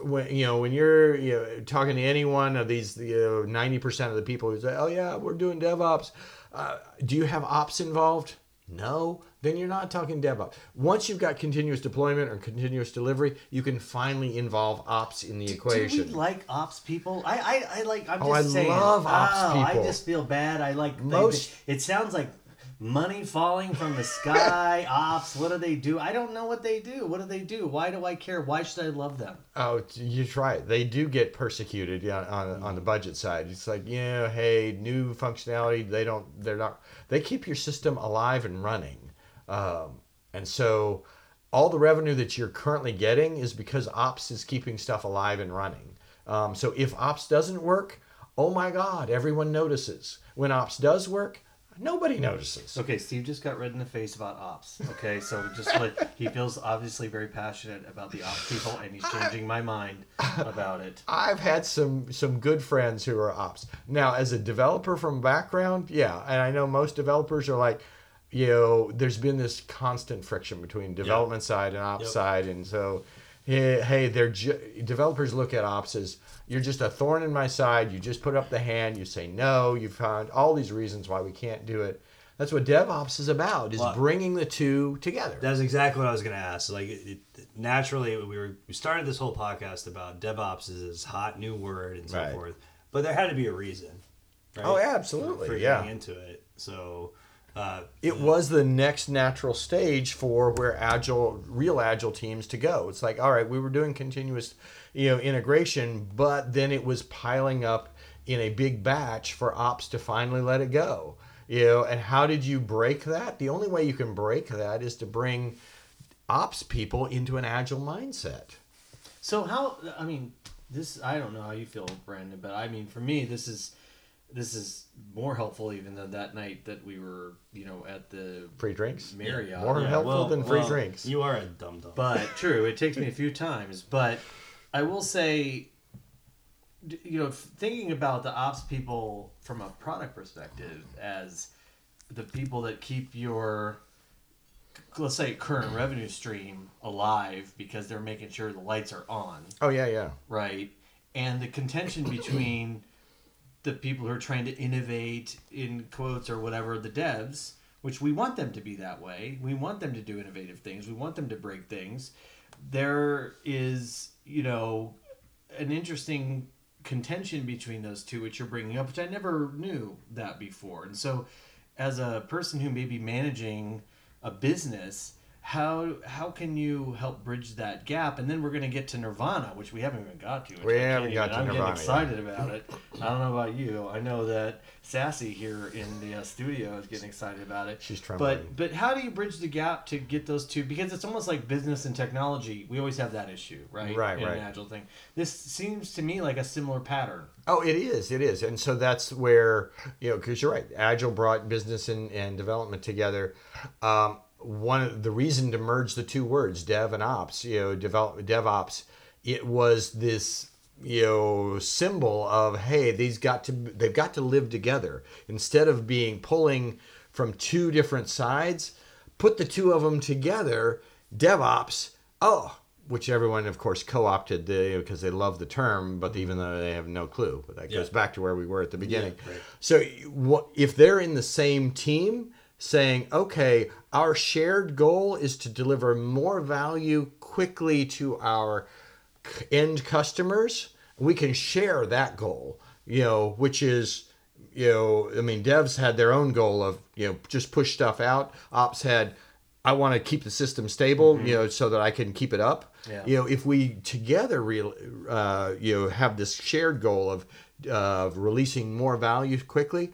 S3: when you know when you're you know, talking to any one of these you know, 90% of the people who say, "Oh yeah, we're doing DevOps," uh, do you have ops involved? No, then you're not talking DevOps. Once you've got continuous deployment or continuous delivery, you can finally involve ops in the equation.
S1: Do we like ops people? I, I, I like. I'm
S3: Oh,
S1: just
S3: I
S1: saying.
S3: love ops
S1: oh,
S3: people.
S1: I just feel bad. I like
S3: Most-
S1: it sounds like money falling from the sky. ops. What do they do? I don't know what they do. What do they do? Why do I care? Why should I love them?
S3: Oh, you try it. They do get persecuted yeah, on on the budget side. It's like, you know, hey, new functionality. They don't. They're not. They keep your system alive and running. Um, and so, all the revenue that you're currently getting is because ops is keeping stuff alive and running. Um, so if ops doesn't work, oh my God, everyone notices. When ops does work, nobody notices.
S1: Okay, Steve just got red in the face about ops. Okay, so just let, he feels obviously very passionate about the ops people, and he's changing my mind about it.
S3: I've had some some good friends who are ops. Now, as a developer from background, yeah, and I know most developers are like, you know, there's been this constant friction between development side and ops
S2: Yep.
S3: side, and so, hey, hey they're ju- developers look at ops as you're just a thorn in my side. You just put up the hand. You say no. You found all these reasons why we can't do it. That's what DevOps is about: is
S2: Well-
S3: bringing the two together.
S2: That's exactly what I was going to ask. Like, it, it, naturally, we were we started this whole podcast about DevOps is this hot new word and so
S3: Right.
S2: forth, but there had to be a reason. Right?
S3: Oh, yeah,
S2: for
S3: absolutely, yeah.
S2: getting into it. So, uh,
S3: it was the next natural stage for where agile real agile teams to go it's like all right we were doing continuous you know integration but then it was piling up in a big batch for ops to finally let it go you know and how did you break that the only way you can break that is to bring ops people into an agile mindset
S1: So how? I mean, this. I don't know how you feel, Brandon, but I mean, for me, this is this is more helpful even than that night that we were, you know, at the
S3: free drinks
S1: Marriott.
S3: more
S1: Yeah,
S3: helpful than free drinks
S2: You are a dum dum.
S1: But true, it takes me a few times. But I will say, you know, thinking about the ops people from a product perspective as the people that keep your, let's say, current revenue stream alive because they're making sure the lights are on,
S3: oh yeah yeah
S1: right? And the contention between the people who are trying to innovate in quotes or whatever the devs which we want them to be that way. We want them to do innovative things. We want them to break things. There is you know an interesting contention between those two which you're bringing up which i never knew that before. And so as a person who may be managing a business how how can you help bridge that gap? And then we're gonna get to Nirvana, which we haven't even got to.
S3: We haven't got
S1: even-
S3: to
S1: I'm
S3: Nirvana
S1: getting
S3: yet.
S1: excited about it. I don't know about you. I know that Sassy here in the uh, studio is getting excited about it.
S3: She's trembling.
S1: But but how do you bridge the gap to get those two? Because it's almost like business and technology. We always have that issue, right?
S3: Right,
S1: in
S3: right.
S1: An agile thing. This seems to me like a similar pattern.
S3: Oh, it is. It is. And so that's where, you know, because you're right. Agile brought business and, and development together. Um, one of the reason to merge the two words, dev and ops, you know, develop DevOps, it was this, you know, symbol of, hey, these got to, they've got to live together. Instead of being pulling from two different sides, put the two of them together, DevOps, oh, which everyone, of course, co-opted because they love the term, but mm-hmm. even though they have no clue, but that goes back to where we were at the beginning.
S2: right.
S3: So, what if they're in the same team, saying, "Okay, our shared goal is to deliver more value quickly to our end customers," we can share that goal. You know, which is you know, I mean, devs had their own goal of, you know, just push stuff out. Ops had, I want to keep the system stable, you know, so that I can keep it up.
S1: Yeah.
S3: You know, if we together, real, uh, you know, have this shared goal of, of releasing more value quickly,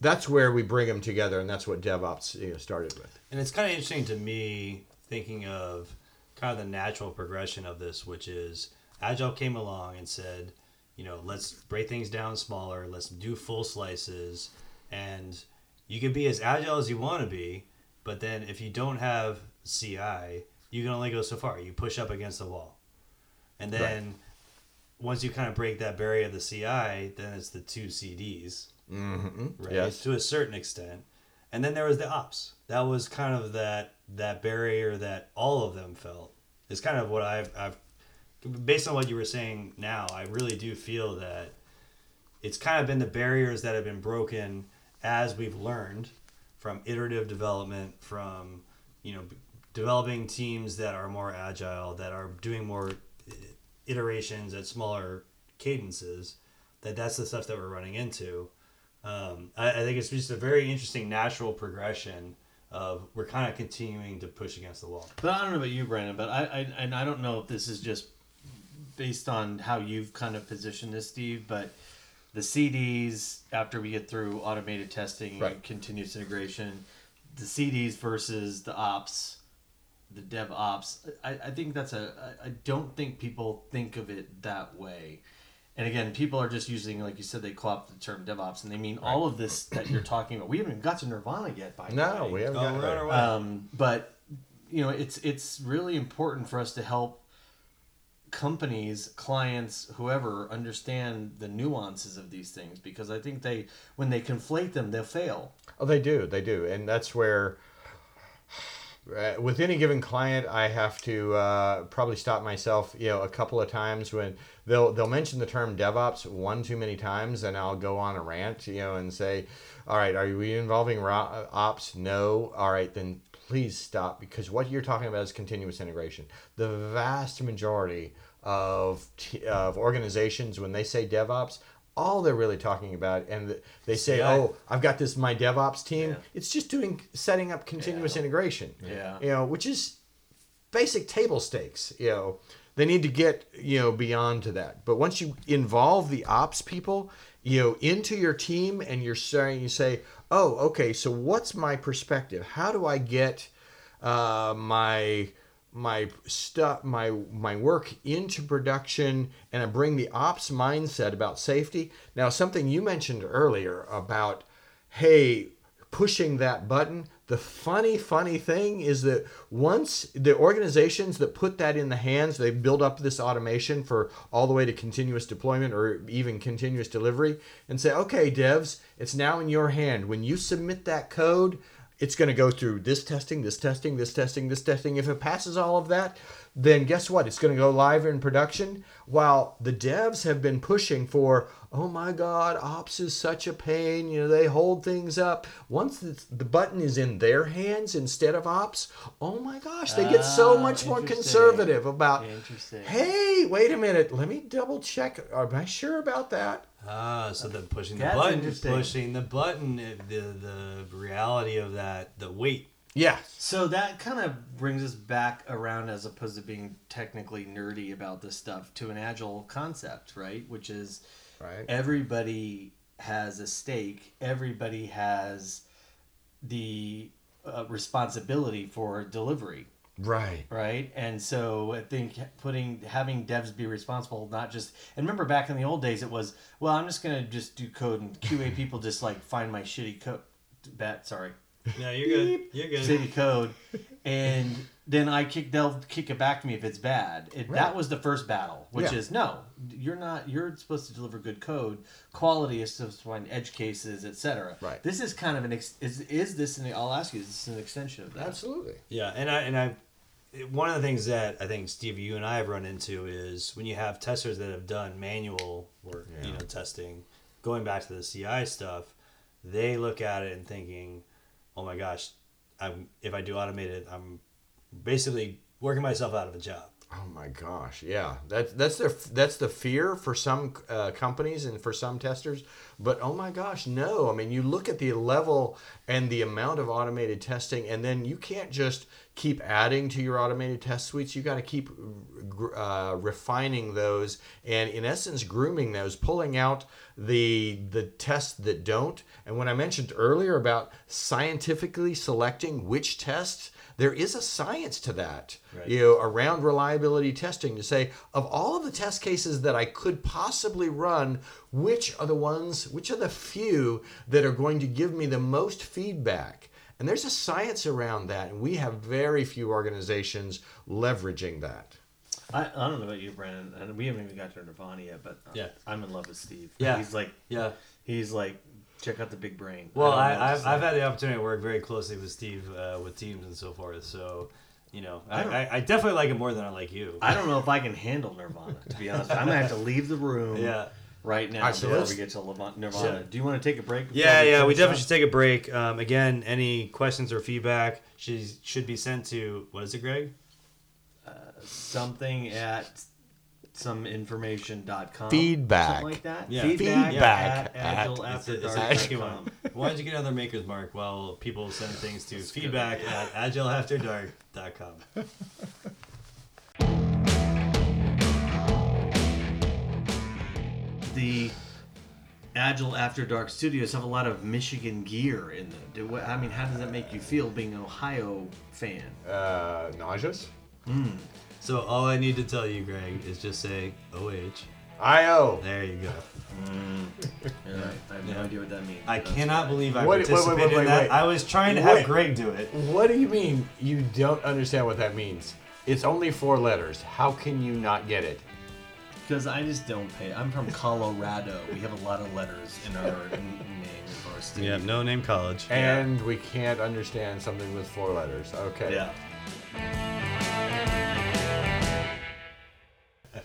S3: that's where we bring them together, and that's what DevOps you know, started with.
S2: And it's kind of interesting to me thinking of kind of the natural progression of this, which is Agile came along and said, you know, let's break things down smaller, let's do full slices, and you can be as agile as you want to be, but then if you don't have CI, you can only go so far. You push up against the wall. And then once you kind of break that barrier of the CI, then it's the two CDs
S3: Mm-hmm.
S2: right?
S3: Yes.
S2: To a certain extent. And then there was the ops. That was kind of that that barrier that all of them felt. It's kind of what I've I've based on what you were saying now, I really do feel that it's kind of been the barriers that have been broken as we've learned from iterative development, from you know developing teams that are more agile, that are doing more iterations at smaller cadences. That that's the stuff that we're running into. Um, I, I think it's just a very interesting natural progression of we're kind of continuing to push against the wall.
S1: But I don't know about you, Brandon. But I, I and I don't know if this is just based on how you've kind of positioned this, Steve. But the CDs after we get through automated testing and continuous integration, the CDs versus the ops, the dev ops. I, I think that's a. I I don't think people think of it that way. And again, people are just using, like you said, they co-opt the term DevOps, and they mean all of this that you're talking about. We haven't even got to Nirvana yet, by the
S3: No,
S1: way.
S3: we haven't
S2: Oh,
S3: gotten
S2: we're
S3: there.
S1: Um, but you know, it's it's really important for us to help companies, clients, whoever understand the nuances of these things because I think they when they conflate them, they'll fail.
S3: Oh, they do, they do, and that's where. Uh, with any given client, I have to uh, probably stop myself, you know, a couple of times when they'll they'll mention the term DevOps one too many times, and I'll go on a rant, you know, and say, "All right, are we involving ops? No. All right, then please stop because what you're talking about is continuous integration. The vast majority of t- of organizations, when they say DevOps, all they're really talking about, and they say,
S2: CI.
S3: "Oh, I've got this my DevOps team."
S1: Yeah.
S3: It's just doing setting up continuous
S1: Yeah.
S3: integration.
S1: Yeah.
S3: You know, which is basic table stakes. You know, they need to get you know beyond to that. But once you involve the ops people, you know, into your team, and you're saying, you say, "Oh, okay. So what's my perspective? How do I get uh, my my stuff my my work into production and I bring the ops mindset about safety. Now something you mentioned earlier about hey pushing that button the funny funny thing is that once the organizations that put that in the hands they build up this automation for all the way to continuous deployment or even continuous delivery and say okay devs it's now in your hand when you submit that code it's going to go through this testing, this testing, this testing, this testing. If it passes all of that, then guess what? It's going to go live in production. While the devs have been pushing for, oh my God, ops is such a pain. You know, they hold things up. Once the, the button is in their hands instead of ops, oh my gosh, they get so
S1: Ah,
S3: much more conservative about,
S1: Interesting.
S3: hey, wait a minute, let me double check. Am I sure about that?
S2: Ah, so then pushing the
S1: That's
S2: button, pushing the button, the the reality of that, the weight
S3: Yeah.
S1: So that kind of brings us back around as opposed to being technically nerdy about this stuff to an agile concept, right? Which is
S3: Right.
S1: everybody has a stake, everybody has the uh, responsibility for delivery,
S3: Right.
S1: right? And so I think putting having devs be responsible, not just and remember back in the old days, it was well, I'm just gonna just do code and QA people just like find my shitty code. Bet sorry,
S2: No, you're good. You're good.
S1: city code, and then I kick they'll kick it back to me if it's bad. It,
S3: Right.
S1: That was the first battle, which
S3: Yeah.
S1: is no, you're not. You're supposed to deliver good code. Quality is supposed to find edge cases, etc.
S3: Right.
S1: This is kind of an ex- is is this an I'll ask you is this an extension of that?
S3: Absolutely.
S2: Yeah, and I and I one of the things that I think Steve, you and I have run into is when you have testers that have done manual work, you know, testing, going back to the CI stuff, they look at it and thinking, "Oh my gosh, I'm if I do automated, I'm basically working myself out of a job."
S3: Oh my gosh, yeah. That's that's the that's the fear for some uh, companies and for some testers. But oh my gosh, no. I mean, you look at the level and the amount of automated testing, and then you can't just keep adding to your automated test suites. You got to keep uh, refining those, and in essence, grooming those, pulling out the the tests that don't. And when I mentioned earlier about scientifically selecting which tests there is a science to that
S2: Right.
S3: you know around reliability testing to say of all of the test cases that i could possibly run which are the ones which are the few that are going to give me the most feedback and there's a science around that and we have very few organizations leveraging that
S1: I, I don't know about you, Brandon, and we haven't even got to Nirvana yet, but uh,
S2: Yeah.
S1: I'm in love with Steve.
S2: Yeah.
S1: he's like
S2: Yeah.
S1: he's like check out the big brain.
S2: Well,
S1: don't
S2: I, I've. I've had the opportunity to work very closely with Steve uh, with teams and so forth. So, you know, I,
S1: I
S2: I, I definitely like him more than I like you.
S1: I don't know if I can handle Nirvana. To be honest, I'm gonna have to leave the room.
S2: yeah.
S1: Right now
S3: Alright, so
S1: before
S3: let's-
S1: we get to Levant- Nirvana.
S2: Sure.
S1: Do you want to take a break?
S2: Yeah, yeah, we definitely
S1: up?
S2: should take a break. Um, again, any questions or feedback should, should be sent to, what is it, Greg?
S1: something at someinformation.com.
S3: Feedback.
S1: Something like that.
S2: Yeah.
S1: Feedback,
S3: Feedback
S1: at,
S3: at-
S2: It's a,
S1: agileafterdark.com.
S2: Why don't you get another maker's mark while people send things to feedback at agileafterdark.com.
S1: The Agile After Dark studios have a lot of Michigan gear in them. Do, what- I mean, how does that make you feel being an Ohio fan?
S3: uh, nauseous
S2: So all I need to tell you, Greg, is just say OH.
S3: io
S2: There you go.
S1: Yeah, I have no
S2: Yeah.
S1: idea what that means.
S2: I cannot
S1: fine.
S2: believe I
S3: Wait, wait, wait,
S2: participated
S3: wait,
S2: in that.
S3: wait.
S2: I was trying to
S3: Wait.
S2: have Greg do it.
S3: what do you mean you don't understand what that means it's only four letters how can you not get it
S1: Because I just don't pay. I'm from Colorado. We have a lot of letters in our n- name of our state.
S2: Yeah, no name college.
S3: and we can't understand something with four letters okay
S1: Yeah.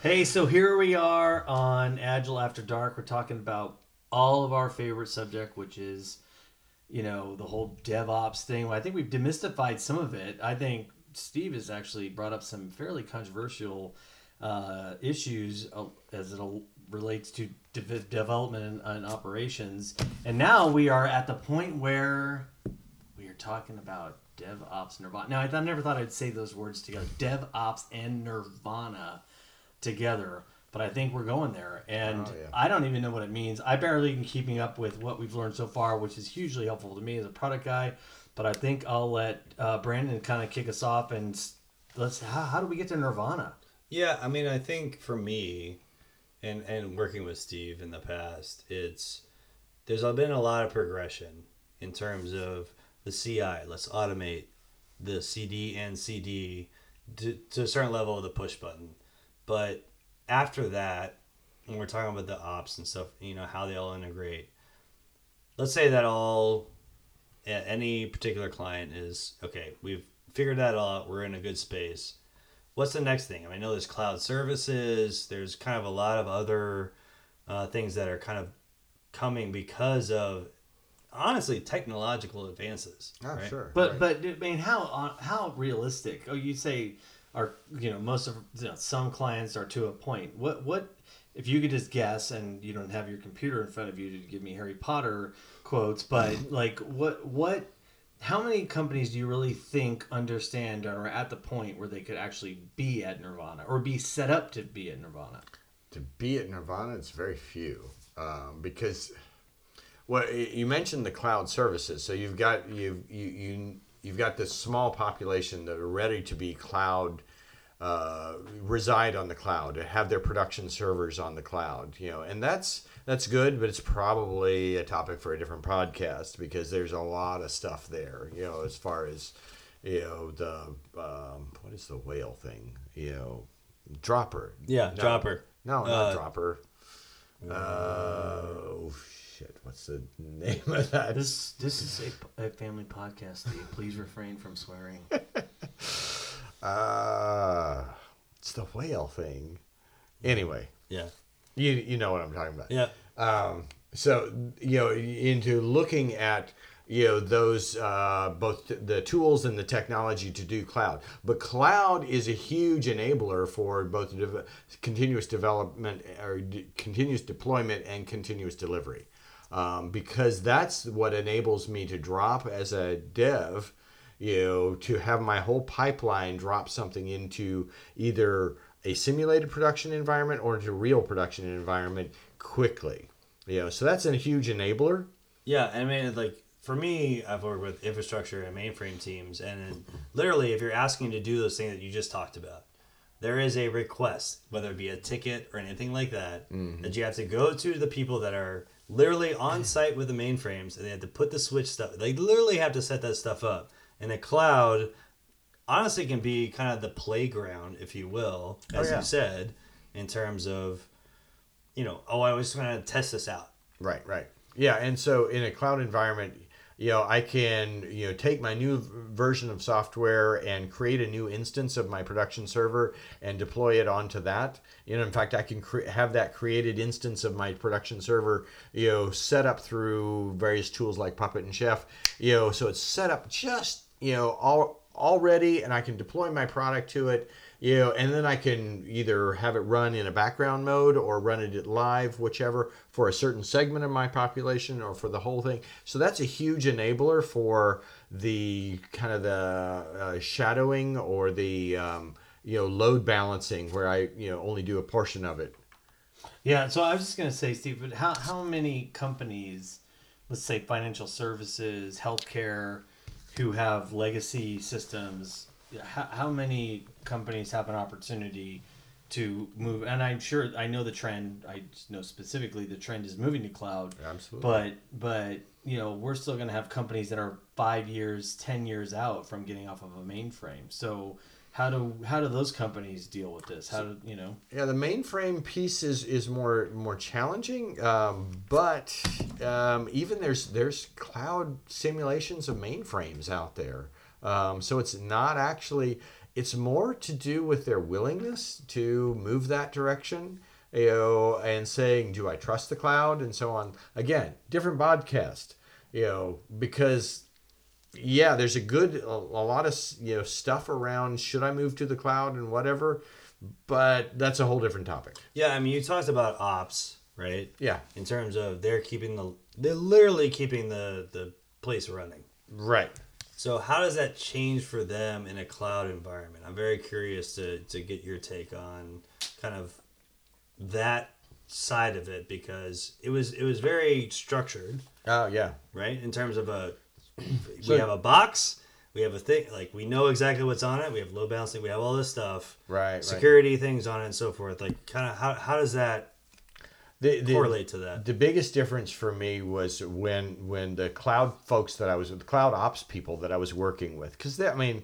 S1: Hey, so here we are on Agile After Dark. We're talking about all of our favorite subject, which is, you know, the whole DevOps thing. I think we've demystified some of it. I think Steve has actually brought up some fairly controversial uh, issues uh, as it relates to de- development and, and operations. And now we are at the point where we are talking about DevOps Nirvana. Now, I, th- I never thought I'd say those words together DevOps and Nirvana together, but I think we're going there. And
S3: Oh, yeah.
S1: I don't even know what it means. I barely am keeping up with what we've learned so far, which is hugely helpful to me as a product guy. But I think I'll let uh, Brandon kind of kick us off and let's. How, how do we get to Nirvana?
S2: Yeah, I mean, I think for me, and and working with Steve in the past, it's there's been a lot of progression in terms of the CI. Let's automate the CD and CD to, to a certain level of the push button, but after that, when we're talking about the ops and stuff, you know how they all integrate. Let's say that all any particular client is okay. We've figured that out. We're in a good space what's the next thing? I, mean, I know there's cloud services. There's kind of a lot of other uh, things that are kind of coming because of honestly technological advances.
S3: oh
S2: right?
S3: sure
S1: But
S3: right.
S1: but I mean, how uh, how realistic? Oh, you say are you know most of you know, some clients are to a point. What what if you could just guess and you don't have your computer in front of you to give me Harry Potter quotes, but like what what how many companies do you really think understand or are at the point where they could actually be at Nirvana or be set up to be at Nirvana?
S3: to be at Nirvana, it's very few um, because well, you mentioned the cloud services. So you've got you've you, you you've got this small population that are ready to be cloud. Uh, reside on the cloud, have their production servers on the cloud, you know, and that's that's good, but it's probably a topic for a different podcast because there's a lot of stuff there, you know, as far as you know the um, what is the whale thing, you know, dropper,
S2: Yeah,
S3: No.
S2: dropper.
S3: no, not
S2: Uh,
S3: dropper. Uh, oh shit! What's the name of that?
S1: This this is a, a family podcast, Steve. Please refrain from swearing.
S3: Uh, it's the whale thing. Anyway,
S2: Yeah.
S3: You you know what I'm talking about.
S2: Yeah.
S3: Um, so you know, into looking at you know those uh, both the tools and the technology to do cloud, but cloud is a huge enabler for both dev- continuous development or d- continuous deployment and continuous delivery, um, because that's what enables me to drop as a dev you know, to have my whole pipeline drop something into either a simulated production environment or into real production environment quickly. You know, so that's a huge enabler.
S2: Yeah, I mean, like for me, I've worked with infrastructure and mainframe teams, and then literally, if you're asking to do those things that you just talked about, there is a request, whether it be a ticket or anything like that, mm-hmm. that you have to go to the people that are literally on site with the mainframes, and they have to put the switch stuff. They literally have to set that stuff up, in the cloud honestly can be kind of the playground, if you will, oh, as
S3: yeah.
S2: you said, in terms of, you know, oh, I was going to test this out.
S3: Right, right. Yeah, and so in a cloud environment, you know, I can, you know, take my new version of software and create a new instance of my production server and deploy it onto that. You know, in fact, I can cre- have that created instance of my production server, you know, set up through various tools like Puppet and Chef, you know, so it's set up just, you know, all already and I can deploy my product to it, you know, and then I can either have it run in a background mode or run it live, whichever, for a certain segment of my population or for the whole thing. So that's a huge enabler for the kind of the uh, shadowing or the um, you know load balancing where I you know only do a portion of it.
S1: Yeah, so I was just gonna say, Steve, but how how many companies, let's say financial services, healthcare, who have legacy systems, how, how many companies have an opportunity to move? And I'm sure I know the trend. I know specifically the trend is moving to cloud.
S3: Absolutely.
S1: But but you know we're still gonna have companies that are five years, ten years out from getting off of a mainframe. So how do how do those companies deal with this? How do you know?
S3: Yeah, the mainframe piece is, is more more challenging, um, but um, even there's there's cloud simulations of mainframes out there. Um, so it's not actually it's more to do with their willingness to move that direction, you know, and saying, do I trust the cloud and so on. Again, different podcast, you know, because yeah, there's a good a, a lot of you know stuff around should I move to the cloud and whatever, but that's a whole different topic.
S2: Yeah, I mean, you talked about ops, right?
S3: Yeah,
S2: In terms of they're keeping the, they're literally keeping the the place running.
S3: right.
S2: So how does that change for them in a cloud environment? I'm very curious to to get your take on kind of that side of it because it was it was very structured,
S3: Oh yeah,
S2: right? In terms of a we have a box, we have a thing like we know exactly what's on it, we have load balancing, we have all this stuff,
S3: right. right.
S2: security things on it and so forth. Like kind of how how does that
S3: The, the,
S2: correlate to that?
S3: the biggest difference for me was when when the cloud folks that I was the cloud ops people that I was working with because I mean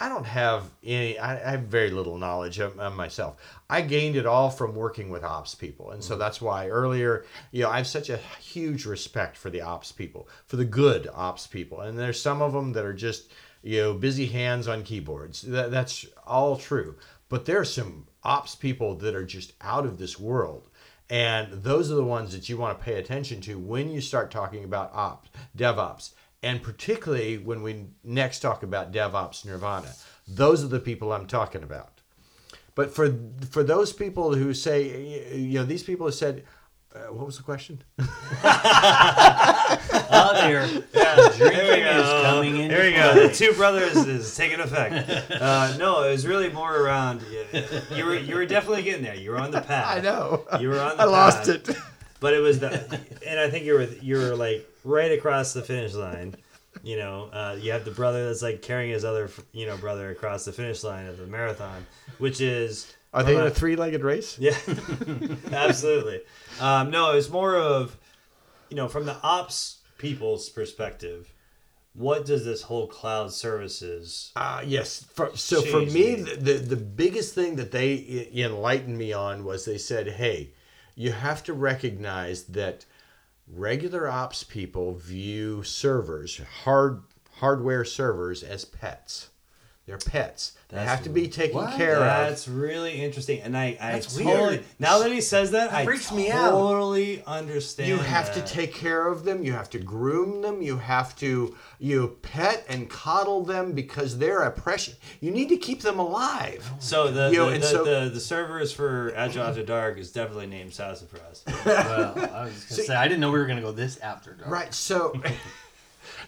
S3: I don't have any I, I have very little knowledge of, of myself. I gained it all from working with ops people. And so mm-hmm. that's why earlier you know I have such a huge respect for the ops people for the good ops people. And there's some of them that are just you know busy hands on keyboards. That, that's all true. But there are some ops people that are just out of this world and those are the ones that you want to pay attention to when you start talking about ops, DevOps. And particularly when we next talk about DevOps Nirvana. Those are the people I'm talking about. But for for those people who say, you know, these people have said, Uh, what was the question?
S1: Oh, there. Drinking is coming in.
S2: There we go. The two brothers is taking effect. Uh, no, it was really more around. You were you were definitely getting there. You were on the path.
S3: I know.
S2: You were on the
S3: I lost it.
S2: But it was the, and I think you were you were like right across the finish line. You know, uh, you have the brother that's like carrying his other you know brother across the finish line of the marathon, which is
S3: Are they in a three-legged race?
S2: yeah, absolutely. Um, no, it's more of, you know, from the ops people's perspective, what does this whole cloud services?
S3: Uh, yes. For, so for me, the, the the biggest thing that they enlightened me on was they said, "Hey, you have to recognize that regular ops people view servers, hard hardware servers, as pets. They're pets. They have to be taken
S1: what?
S3: care of."
S2: That's really interesting, and I, I
S1: That's
S2: totally
S1: weird.
S2: now that he says that, I
S1: freaks me out.
S2: totally understand.
S3: You have to take care of them. You have to groom them. You have to you pet and coddle them because they're a precious. You need to keep them alive.
S2: Oh so the
S3: You know,
S2: the,
S3: and
S2: the,
S3: so-
S2: the, the servers for Agile After Dark is definitely named Sassafras.
S1: Well, I was just gonna say I didn't know we were gonna go this after dark.
S3: Right. So,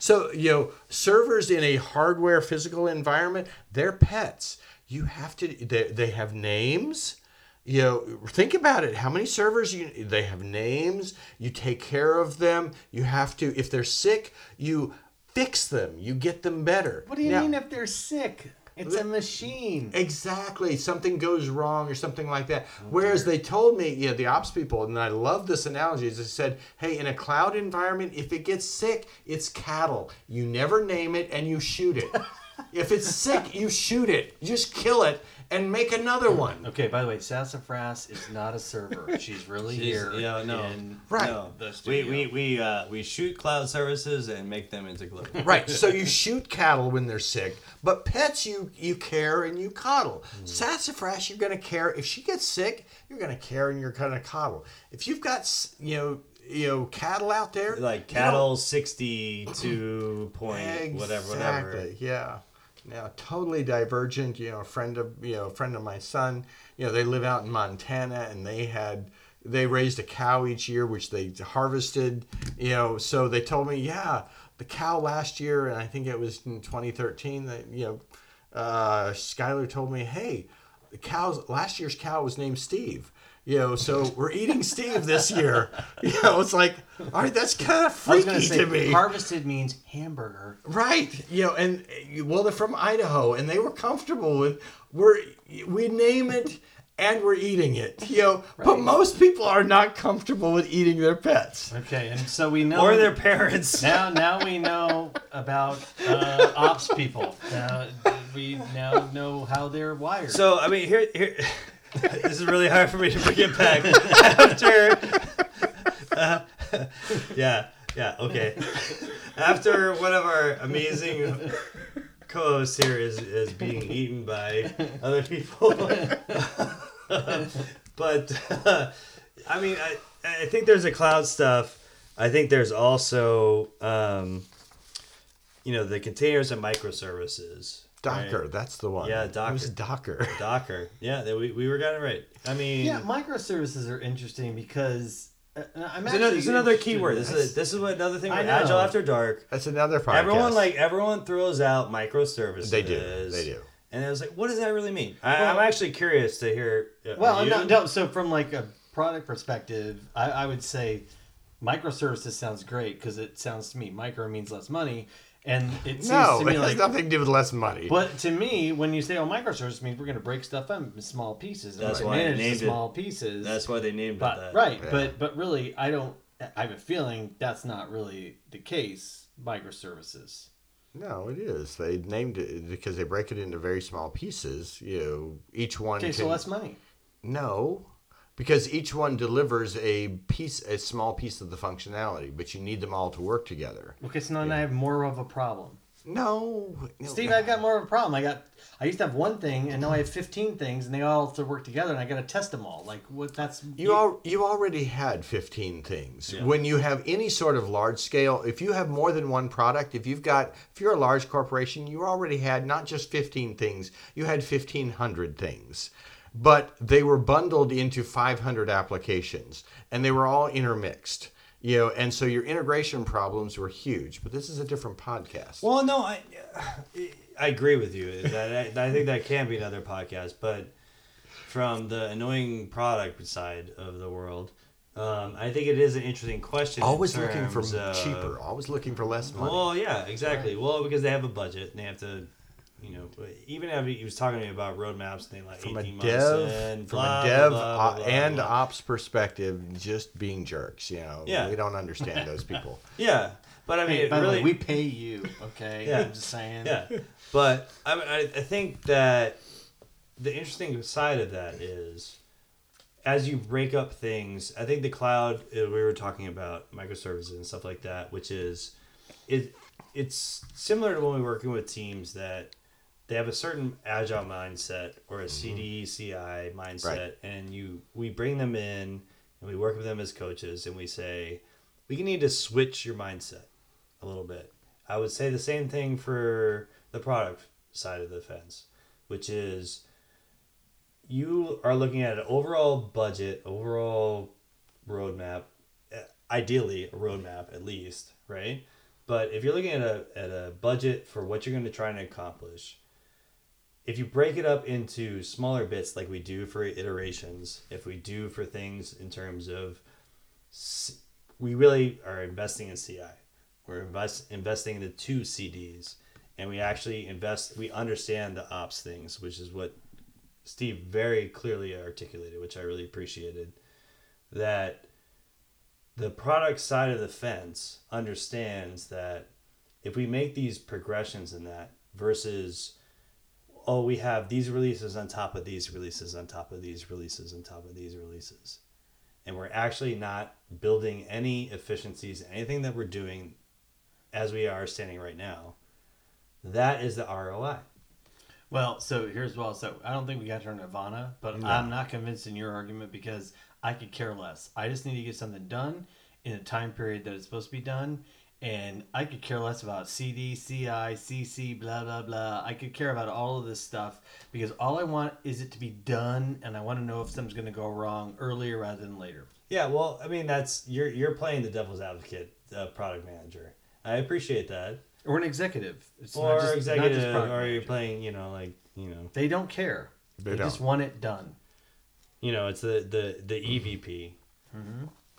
S3: so you know, servers in a hardware physical environment, they're pets. You have to. They, they have names. You know, think about it. How many servers you? They have names. You take care of them. You have to. If they're sick, you fix them. You get them better.
S1: What do you
S3: Now-
S1: mean if they're sick? It's a machine.
S3: Exactly. Something goes wrong or something like that. Oh, Whereas they told me, know, the ops people, and I love this analogy, is they said, hey, in a cloud environment, if it gets sick, it's cattle. You never name it and you shoot it. if it's sick, you shoot it. You just kill it and make another one.
S1: Okay, by the way, Sassafras is not a server. She's really
S2: She's-
S1: here.
S2: yeah, no.
S1: in
S3: Right.
S2: No,
S1: the
S2: we we we uh, we shoot cloud services and make them into global.
S3: Right. So you shoot cattle when they're sick, but pets you you care and you coddle.
S2: Hmm.
S3: Sassafras, you're gonna care. If she gets sick, you're gonna care and you're gonna coddle. If you've got you know you know cattle out there,
S2: like
S3: you don't-
S2: cattle sixty two point whatever whatever.
S3: Exactly, Yeah. Now, totally divergent. You know, a friend of you know, a friend of my son. You know, they live out in Montana, and they had they raised a cow each year, which they harvested. You know, so they told me, yeah, the cow last year, and I think it was in 2013. That you know, uh, Skylar told me, hey, the cows last year's cow was named Steve. You know, so we're eating Steve this year. You know, it's like, all right, that's kind of
S1: I was
S3: freaky
S1: gonna say
S3: to me.
S1: harvested means hamburger.
S3: Right. You know, and well, they're from Idaho, and they were comfortable with we're we name it and we're eating it. You know, but most people are not comfortable with eating their pets.
S1: Okay, and so we know
S2: Or their parents.
S1: now now we know about uh, ops people. Now we now know how they're wired.
S2: So I mean, here, here, this is really hard for me to bring it back after. uh, yeah, yeah, okay. After one of our amazing co-hosts here is is being eaten by other people, but uh, I mean, I I think there's a cloud stuff. I think there's also. Um, you know the containers and microservices. Right?
S3: Docker, that's the one.
S2: Yeah,
S3: It was
S2: Docker.
S3: Docker.
S2: Docker. Yeah, that we, we were got it right. I mean,
S1: yeah, microservices are interesting because uh, I'm
S2: it's, another,
S1: actually
S2: it's another keyword. This
S1: this.
S2: is this is what another thing
S1: I
S2: with
S1: know.
S2: Agile After Dark.
S3: That's another podcast.
S2: Everyone like everyone throws out microservices.
S3: They do. They do.
S2: And I was like, what does that really mean? I,
S1: Well-
S2: I'm actually curious to hear. uh,
S1: Well, no, no. So from like a product perspective, I, I would say microservices sounds great because it sounds to me micro means less money, and it seems
S3: No,
S1: to
S3: it
S1: me
S3: has
S1: like.
S3: nothing to do with less money.
S1: But to me, when you say oh microservices means we're going to break stuff up in small pieces and
S2: That's
S1: we're
S2: why I
S1: gonna
S2: named
S1: the
S2: it-
S1: small pieces.
S2: That's why they named
S1: but
S2: it that.
S1: right,
S3: Yeah.
S1: but but really, I don't. I have a feeling that's not really the case. Microservices.
S3: no, it is. They named it because they break it into very small pieces. You know, each one.
S1: Okay,
S3: can,
S1: so less money.
S3: No, because each one delivers a piece, a small piece of the functionality, but you need them all to work together.
S1: Okay, so now I have more of a problem.
S3: No, no.
S1: Steve, I've got more of a problem. I got, I used to have one thing, and now I have fifteen things, and they all have to work together, and I got to test them all. Like what? That's
S3: You all you already had 15 things. When you have any sort of large scale, if you have more than one product, if you've got if you're a large corporation, you already had not just 15 things, you had 1500 things. But they were bundled into 500 applications and they were all intermixed. You know, and so your integration problems were huge, but this is a different podcast.
S2: Well, no, I I agree with you. That I, I think that can be another podcast, but from the annoying product side of the world, um, I think it is an interesting question. in
S3: always looking for
S2: of-
S3: cheaper, always looking for less money.
S2: Well, yeah, exactly. Well, because they have a budget and they have to, you know, even after he was talking to me about roadmaps and they like
S3: from a
S2: 18 months
S3: dev,
S2: and
S3: from
S2: blah,
S3: a dev
S2: blah, blah, blah,
S3: and
S2: blah.
S3: ops perspective, just being jerks. You know,
S2: Yeah.
S3: we don't understand those people.
S2: yeah, but I mean,
S1: Hey,
S2: it
S1: by the
S2: really,
S1: way, we pay you, okay?
S2: Yeah.
S1: I'm just saying.
S2: yeah, but I, mean, I I think that the interesting side of that is as you break up things. I think the cloud uh, we were talking about microservices and stuff like that, which is it it's similar to when we're working with teams that they have a certain agile mindset or a CD CI mindset, and you we bring them in and we work with them as coaches, and we say we need to switch your mindset a little bit. I would say the same thing for the product side of the fence, which is you are looking at an overall budget, overall roadmap, eh, ideally a roadmap at least, right? But if you're looking at a, at a budget for what you're going to try and accomplish, if you break it up into smaller bits like we do for iterations, if we do for things in terms of, we really are investing in CI. We're invest, investing in the two CDs, and we actually invest. We understand the ops things, which is what Steve very clearly articulated, which I really appreciated. That the product side of the fence understands that if we make these progressions in that versus oh we have these releases on top of these releases on top of these releases on top of these releases. And we're actually not building any efficiencies anything that we're doing as we are standing right now. That is the roi
S1: Well, so here's well, so I don't think we got to Nirvana, but I'm not convinced in your argument because I could care less. I just need to get something done in a time period that it's supposed to be done, and I could care less about CD, CI, CC, blah blah blah. I could care about all of this stuff because all I want is it to be done, and I want to know if something's going to go wrong earlier rather than later.
S2: yeah well i mean that's you're you're playing the devil's advocate uh, product manager i appreciate that
S1: Or an executive, it's
S2: or
S1: not just,
S2: executive
S1: not just
S2: or you're
S1: manager.
S2: playing you know like you know
S1: They don't care.
S3: They
S1: They,
S3: don't.
S1: just want it done.
S2: you know it's the the the evp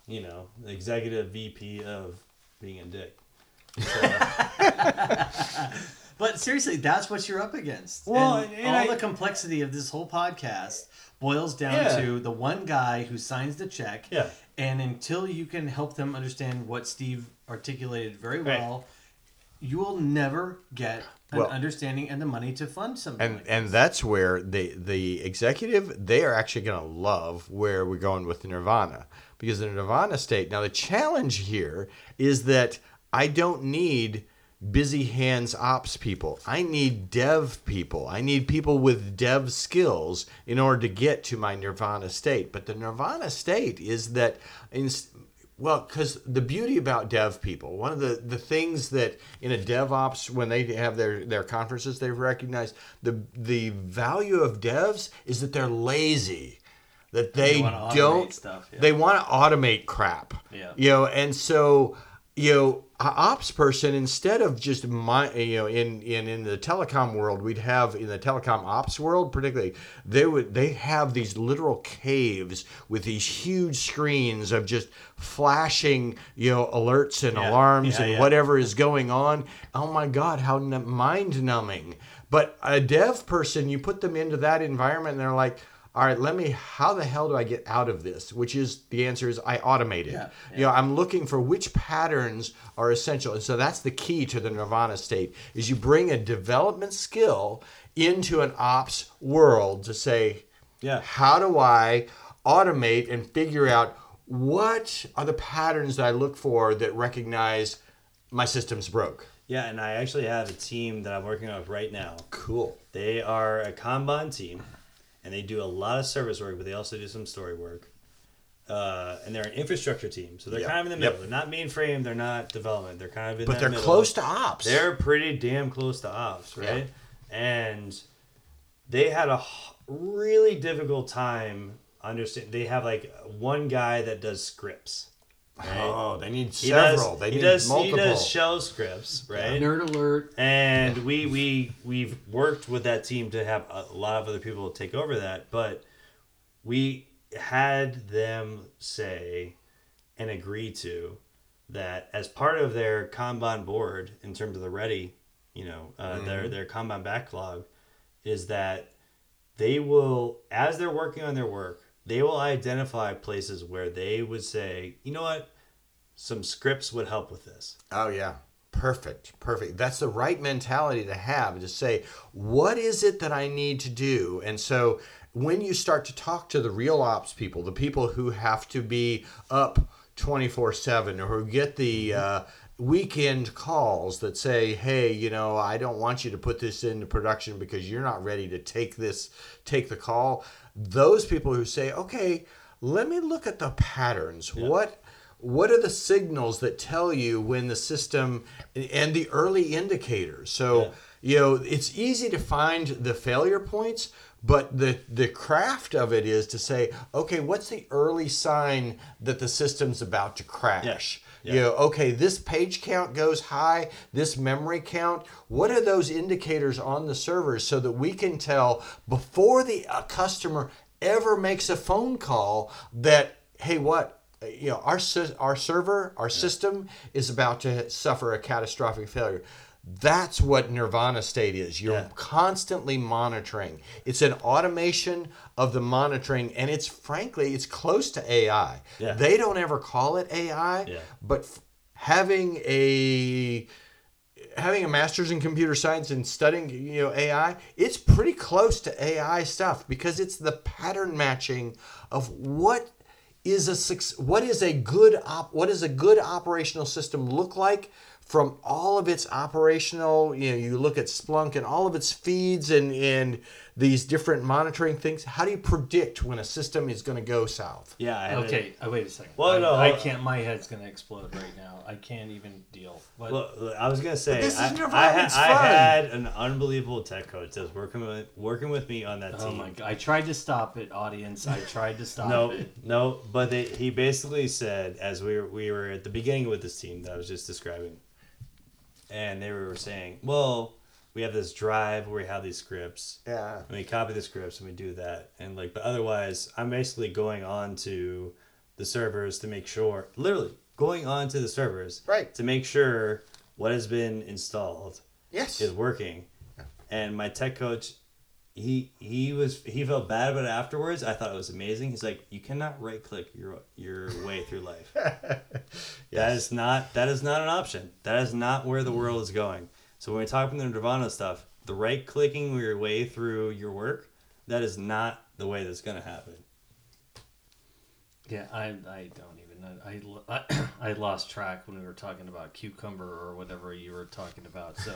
S2: you know the executive vp of being a dick
S1: But seriously, that's what you're up against.
S2: Well,
S1: and,
S2: and
S1: all
S2: I-
S1: the complexity of this whole podcast boils down
S2: Yeah.
S1: to the one guy who signs the check.
S2: Yeah.
S1: And until you can help them understand what Steve articulated very
S2: Right.
S1: well, you will never get an
S3: Well-
S1: understanding and the money to fund something.
S3: and
S1: like
S3: and
S1: this.
S3: that's where the the executive they are actually going to love where we're going with nirvana because the nirvana state now the challenge here is that i don't need busy hands ops people. I need dev people. I need people with dev skills in order to get to my nirvana state. But the nirvana state is that in, well, because the beauty about dev people, one of the, the things that in a DevOps, when they have their, their conferences, they've recognized the the value of devs is that they're lazy, that they, don't
S1: stuff, yeah.
S3: they want to automate crap.
S1: Yeah.
S3: You know, and so you know, ops person instead of just my you know in in in the telecom world, we'd have in the telecom ops world, particularly they would they have these literal caves with these huge screens of just flashing you know alerts and
S1: Yeah.
S3: alarms
S1: Yeah,
S3: and whatever is going on. Oh my God, how n- mind numbing! But a dev person, you put them into that environment, and they're like. All right, let me. How the hell do I get out of this? Which is the answer is I automate it.
S1: Yeah,
S3: You know, I'm looking for which patterns are essential, and so that's the key to the nirvana state. Is you bring a development skill into an ops world to say,
S2: Yeah.
S3: how do I automate and figure out what are the patterns that I look for that recognize my system's broke?
S2: Yeah, and I actually have a team that I'm working with right now.
S3: Cool.
S2: They are a Kanban team, and they do a lot of service work, but they also do some story work. Uh, and they're an infrastructure team, so they're
S3: Yep.
S2: kind of in the middle.
S3: Yep.
S2: They're not mainframe, they're not development. They're kind of in
S3: the
S2: middle.
S3: But they're
S2: middle.
S3: close to ops.
S2: They're pretty damn close to ops, right? And they had a really difficult time understand. They have like one guy that does scripts.
S3: Oh, they need
S2: He
S3: several.
S2: does,
S3: they
S2: he
S3: need
S2: does,
S3: multiple.
S2: He does shell scripts, right?
S1: Nerd alert.
S2: and we we we've worked with that team to have a lot of other people take over that but we had them say and agree to that as part of their kanban board in terms of the ready you know uh, their their kanban backlog is that they will as they're working on their work they will identify places where they would say you know what some scripts would help with this
S3: Oh yeah. Perfect. Perfect. That's the right mentality to have to say, what is it that I need to do? And so when you start to talk to the real ops people, the people who have to be up 24 7 or who get the uh, weekend calls that say, hey, you know, I don't want you to put this into production because you're not ready to take this, take the call. Those people who say, okay, let me look at the patterns. What what are the signals that tell you when the system and the early indicators? So you know it's easy to find the failure points but the the craft of it is to say okay what's the early sign that the system's about to crash?
S2: Yeah.
S3: you know okay this page count goes high this memory count. What are those indicators on the servers so that we can tell before the uh, customer ever makes a phone call that hey what you know our our server our system is about to suffer a catastrophic failure that's what nirvana state is you're
S2: Yeah.
S3: constantly monitoring it's an automation of the monitoring and it's frankly it's close to ai
S2: Yeah.
S3: they don't ever call it ai
S2: Yeah.
S3: but f- having a having a master's in computer science and studying you know AI, it's pretty close to AI stuff because it's the pattern matching of what is a what is a good op- what does a good operational system look like from all of its operational you know you look at Splunk and all of its feeds and and these different monitoring things how do you predict when a system is going to go south
S2: yeah I had a-
S1: Okay, uh, wait a second.
S2: Well,
S1: I,
S2: no,
S1: I can't. My head's gonna explode right now. I can't even deal. But
S2: Well, I was gonna say
S3: this is
S2: I,
S3: Nirvana,
S2: I, ha-
S3: it's
S2: I
S3: fun.
S2: had an unbelievable tech coach that was working with working with me on that
S1: oh
S2: team.
S1: my god, I tried to stop it, audience. I tried to stop
S2: No,
S1: it.
S2: no, but they, he basically said as we were we were at the beginning with this team that I was just describing, and they were saying, well, we have this drive where we have these scripts,
S3: yeah
S2: and we copy the scripts and we do that, and like, but otherwise, I'm basically going on to the servers to make sure, literally going on to the servers,
S3: Right.
S2: to make sure what has been installed
S3: yes
S2: is working. Yeah. And my tech coach, he he was he felt bad about it afterwards. I thought it was amazing. He's like, you cannot right click your your way through life. That is not that is not an option. That is not where the world is going. So when we talk about the Nirvana stuff, the right clicking your way through your work, that is not the way that's gonna happen.
S1: Yeah, I, I don't even know. I, I, I lost track when we were talking about cucumber or whatever you were talking about. So,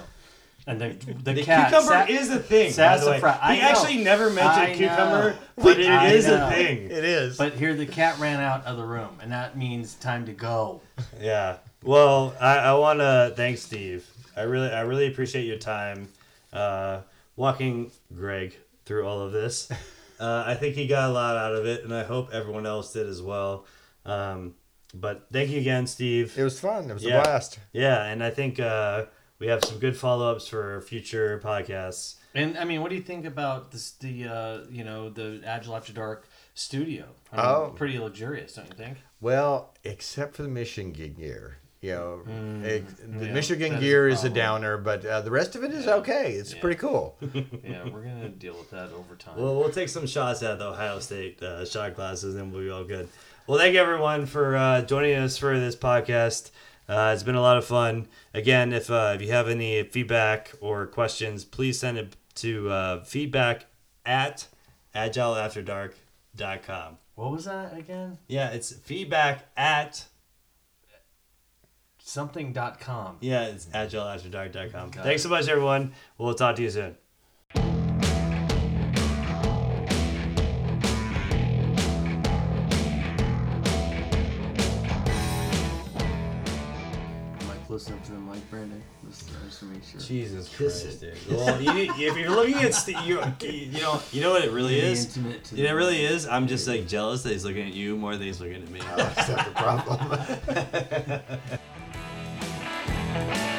S1: and the the,
S2: The
S1: cat
S2: cucumber
S1: sa-
S2: is a thing. by the way.
S1: sassafras. I
S2: He
S1: know.
S2: actually never mentioned
S1: I
S2: cucumber,
S1: know.
S2: but it
S1: I
S2: is
S1: know.
S2: a thing.
S3: it is
S1: But here the cat ran out of the room, and that means time to go.
S2: Yeah. Well, I, I want to thank Steve. I really, I really appreciate your time uh, walking Greg through all of this. Uh, I think he got a lot out of it, and I hope everyone else did as well. Um, but thank you again, Steve.
S3: it was fun it was
S2: Yeah.
S3: a blast
S2: Yeah, and I think uh, we have some good follow ups for future podcasts.
S1: And I mean, what do you think about this? The uh, you know the Agile After Dark studio. I mean,
S3: Oh.
S1: pretty luxurious, don't you think?
S3: Well, except for the Michigan gear. You know, ex- the
S1: Mm, yeah,
S3: Michigan
S1: that is a
S3: gear is a, downer, but uh, the rest of it is okay. It's
S1: Yeah.
S3: pretty cool.
S1: Yeah, we're gonna deal with that over time.
S2: Well, we'll take some shots at the Ohio State uh, shot glasses, and we'll be all good. Well, thank you everyone for uh, joining us for this podcast. Uh, it's been a lot of fun. Again, if uh, if you have any feedback or questions, please send it to uh, feedback at agileafterdark.com.
S1: what was that again?
S2: Yeah, it's feedback at
S1: Something.com.
S2: yeah, it's agileafterdark.com.
S1: Got
S2: Thanks so much, everyone. We'll talk to you soon.
S1: Am I close enough to the mic, Brandon? Just, just to make sure.
S2: Jesus
S3: Kiss
S2: Christ, dude. Well, you, if you're looking at Steve, you, you know, you know what it really
S1: Be
S2: is.
S1: intimate to
S2: You know, it really is. I'm just like jealous that he's looking at you more than he's looking at me.
S3: That's not the problem. Thank you.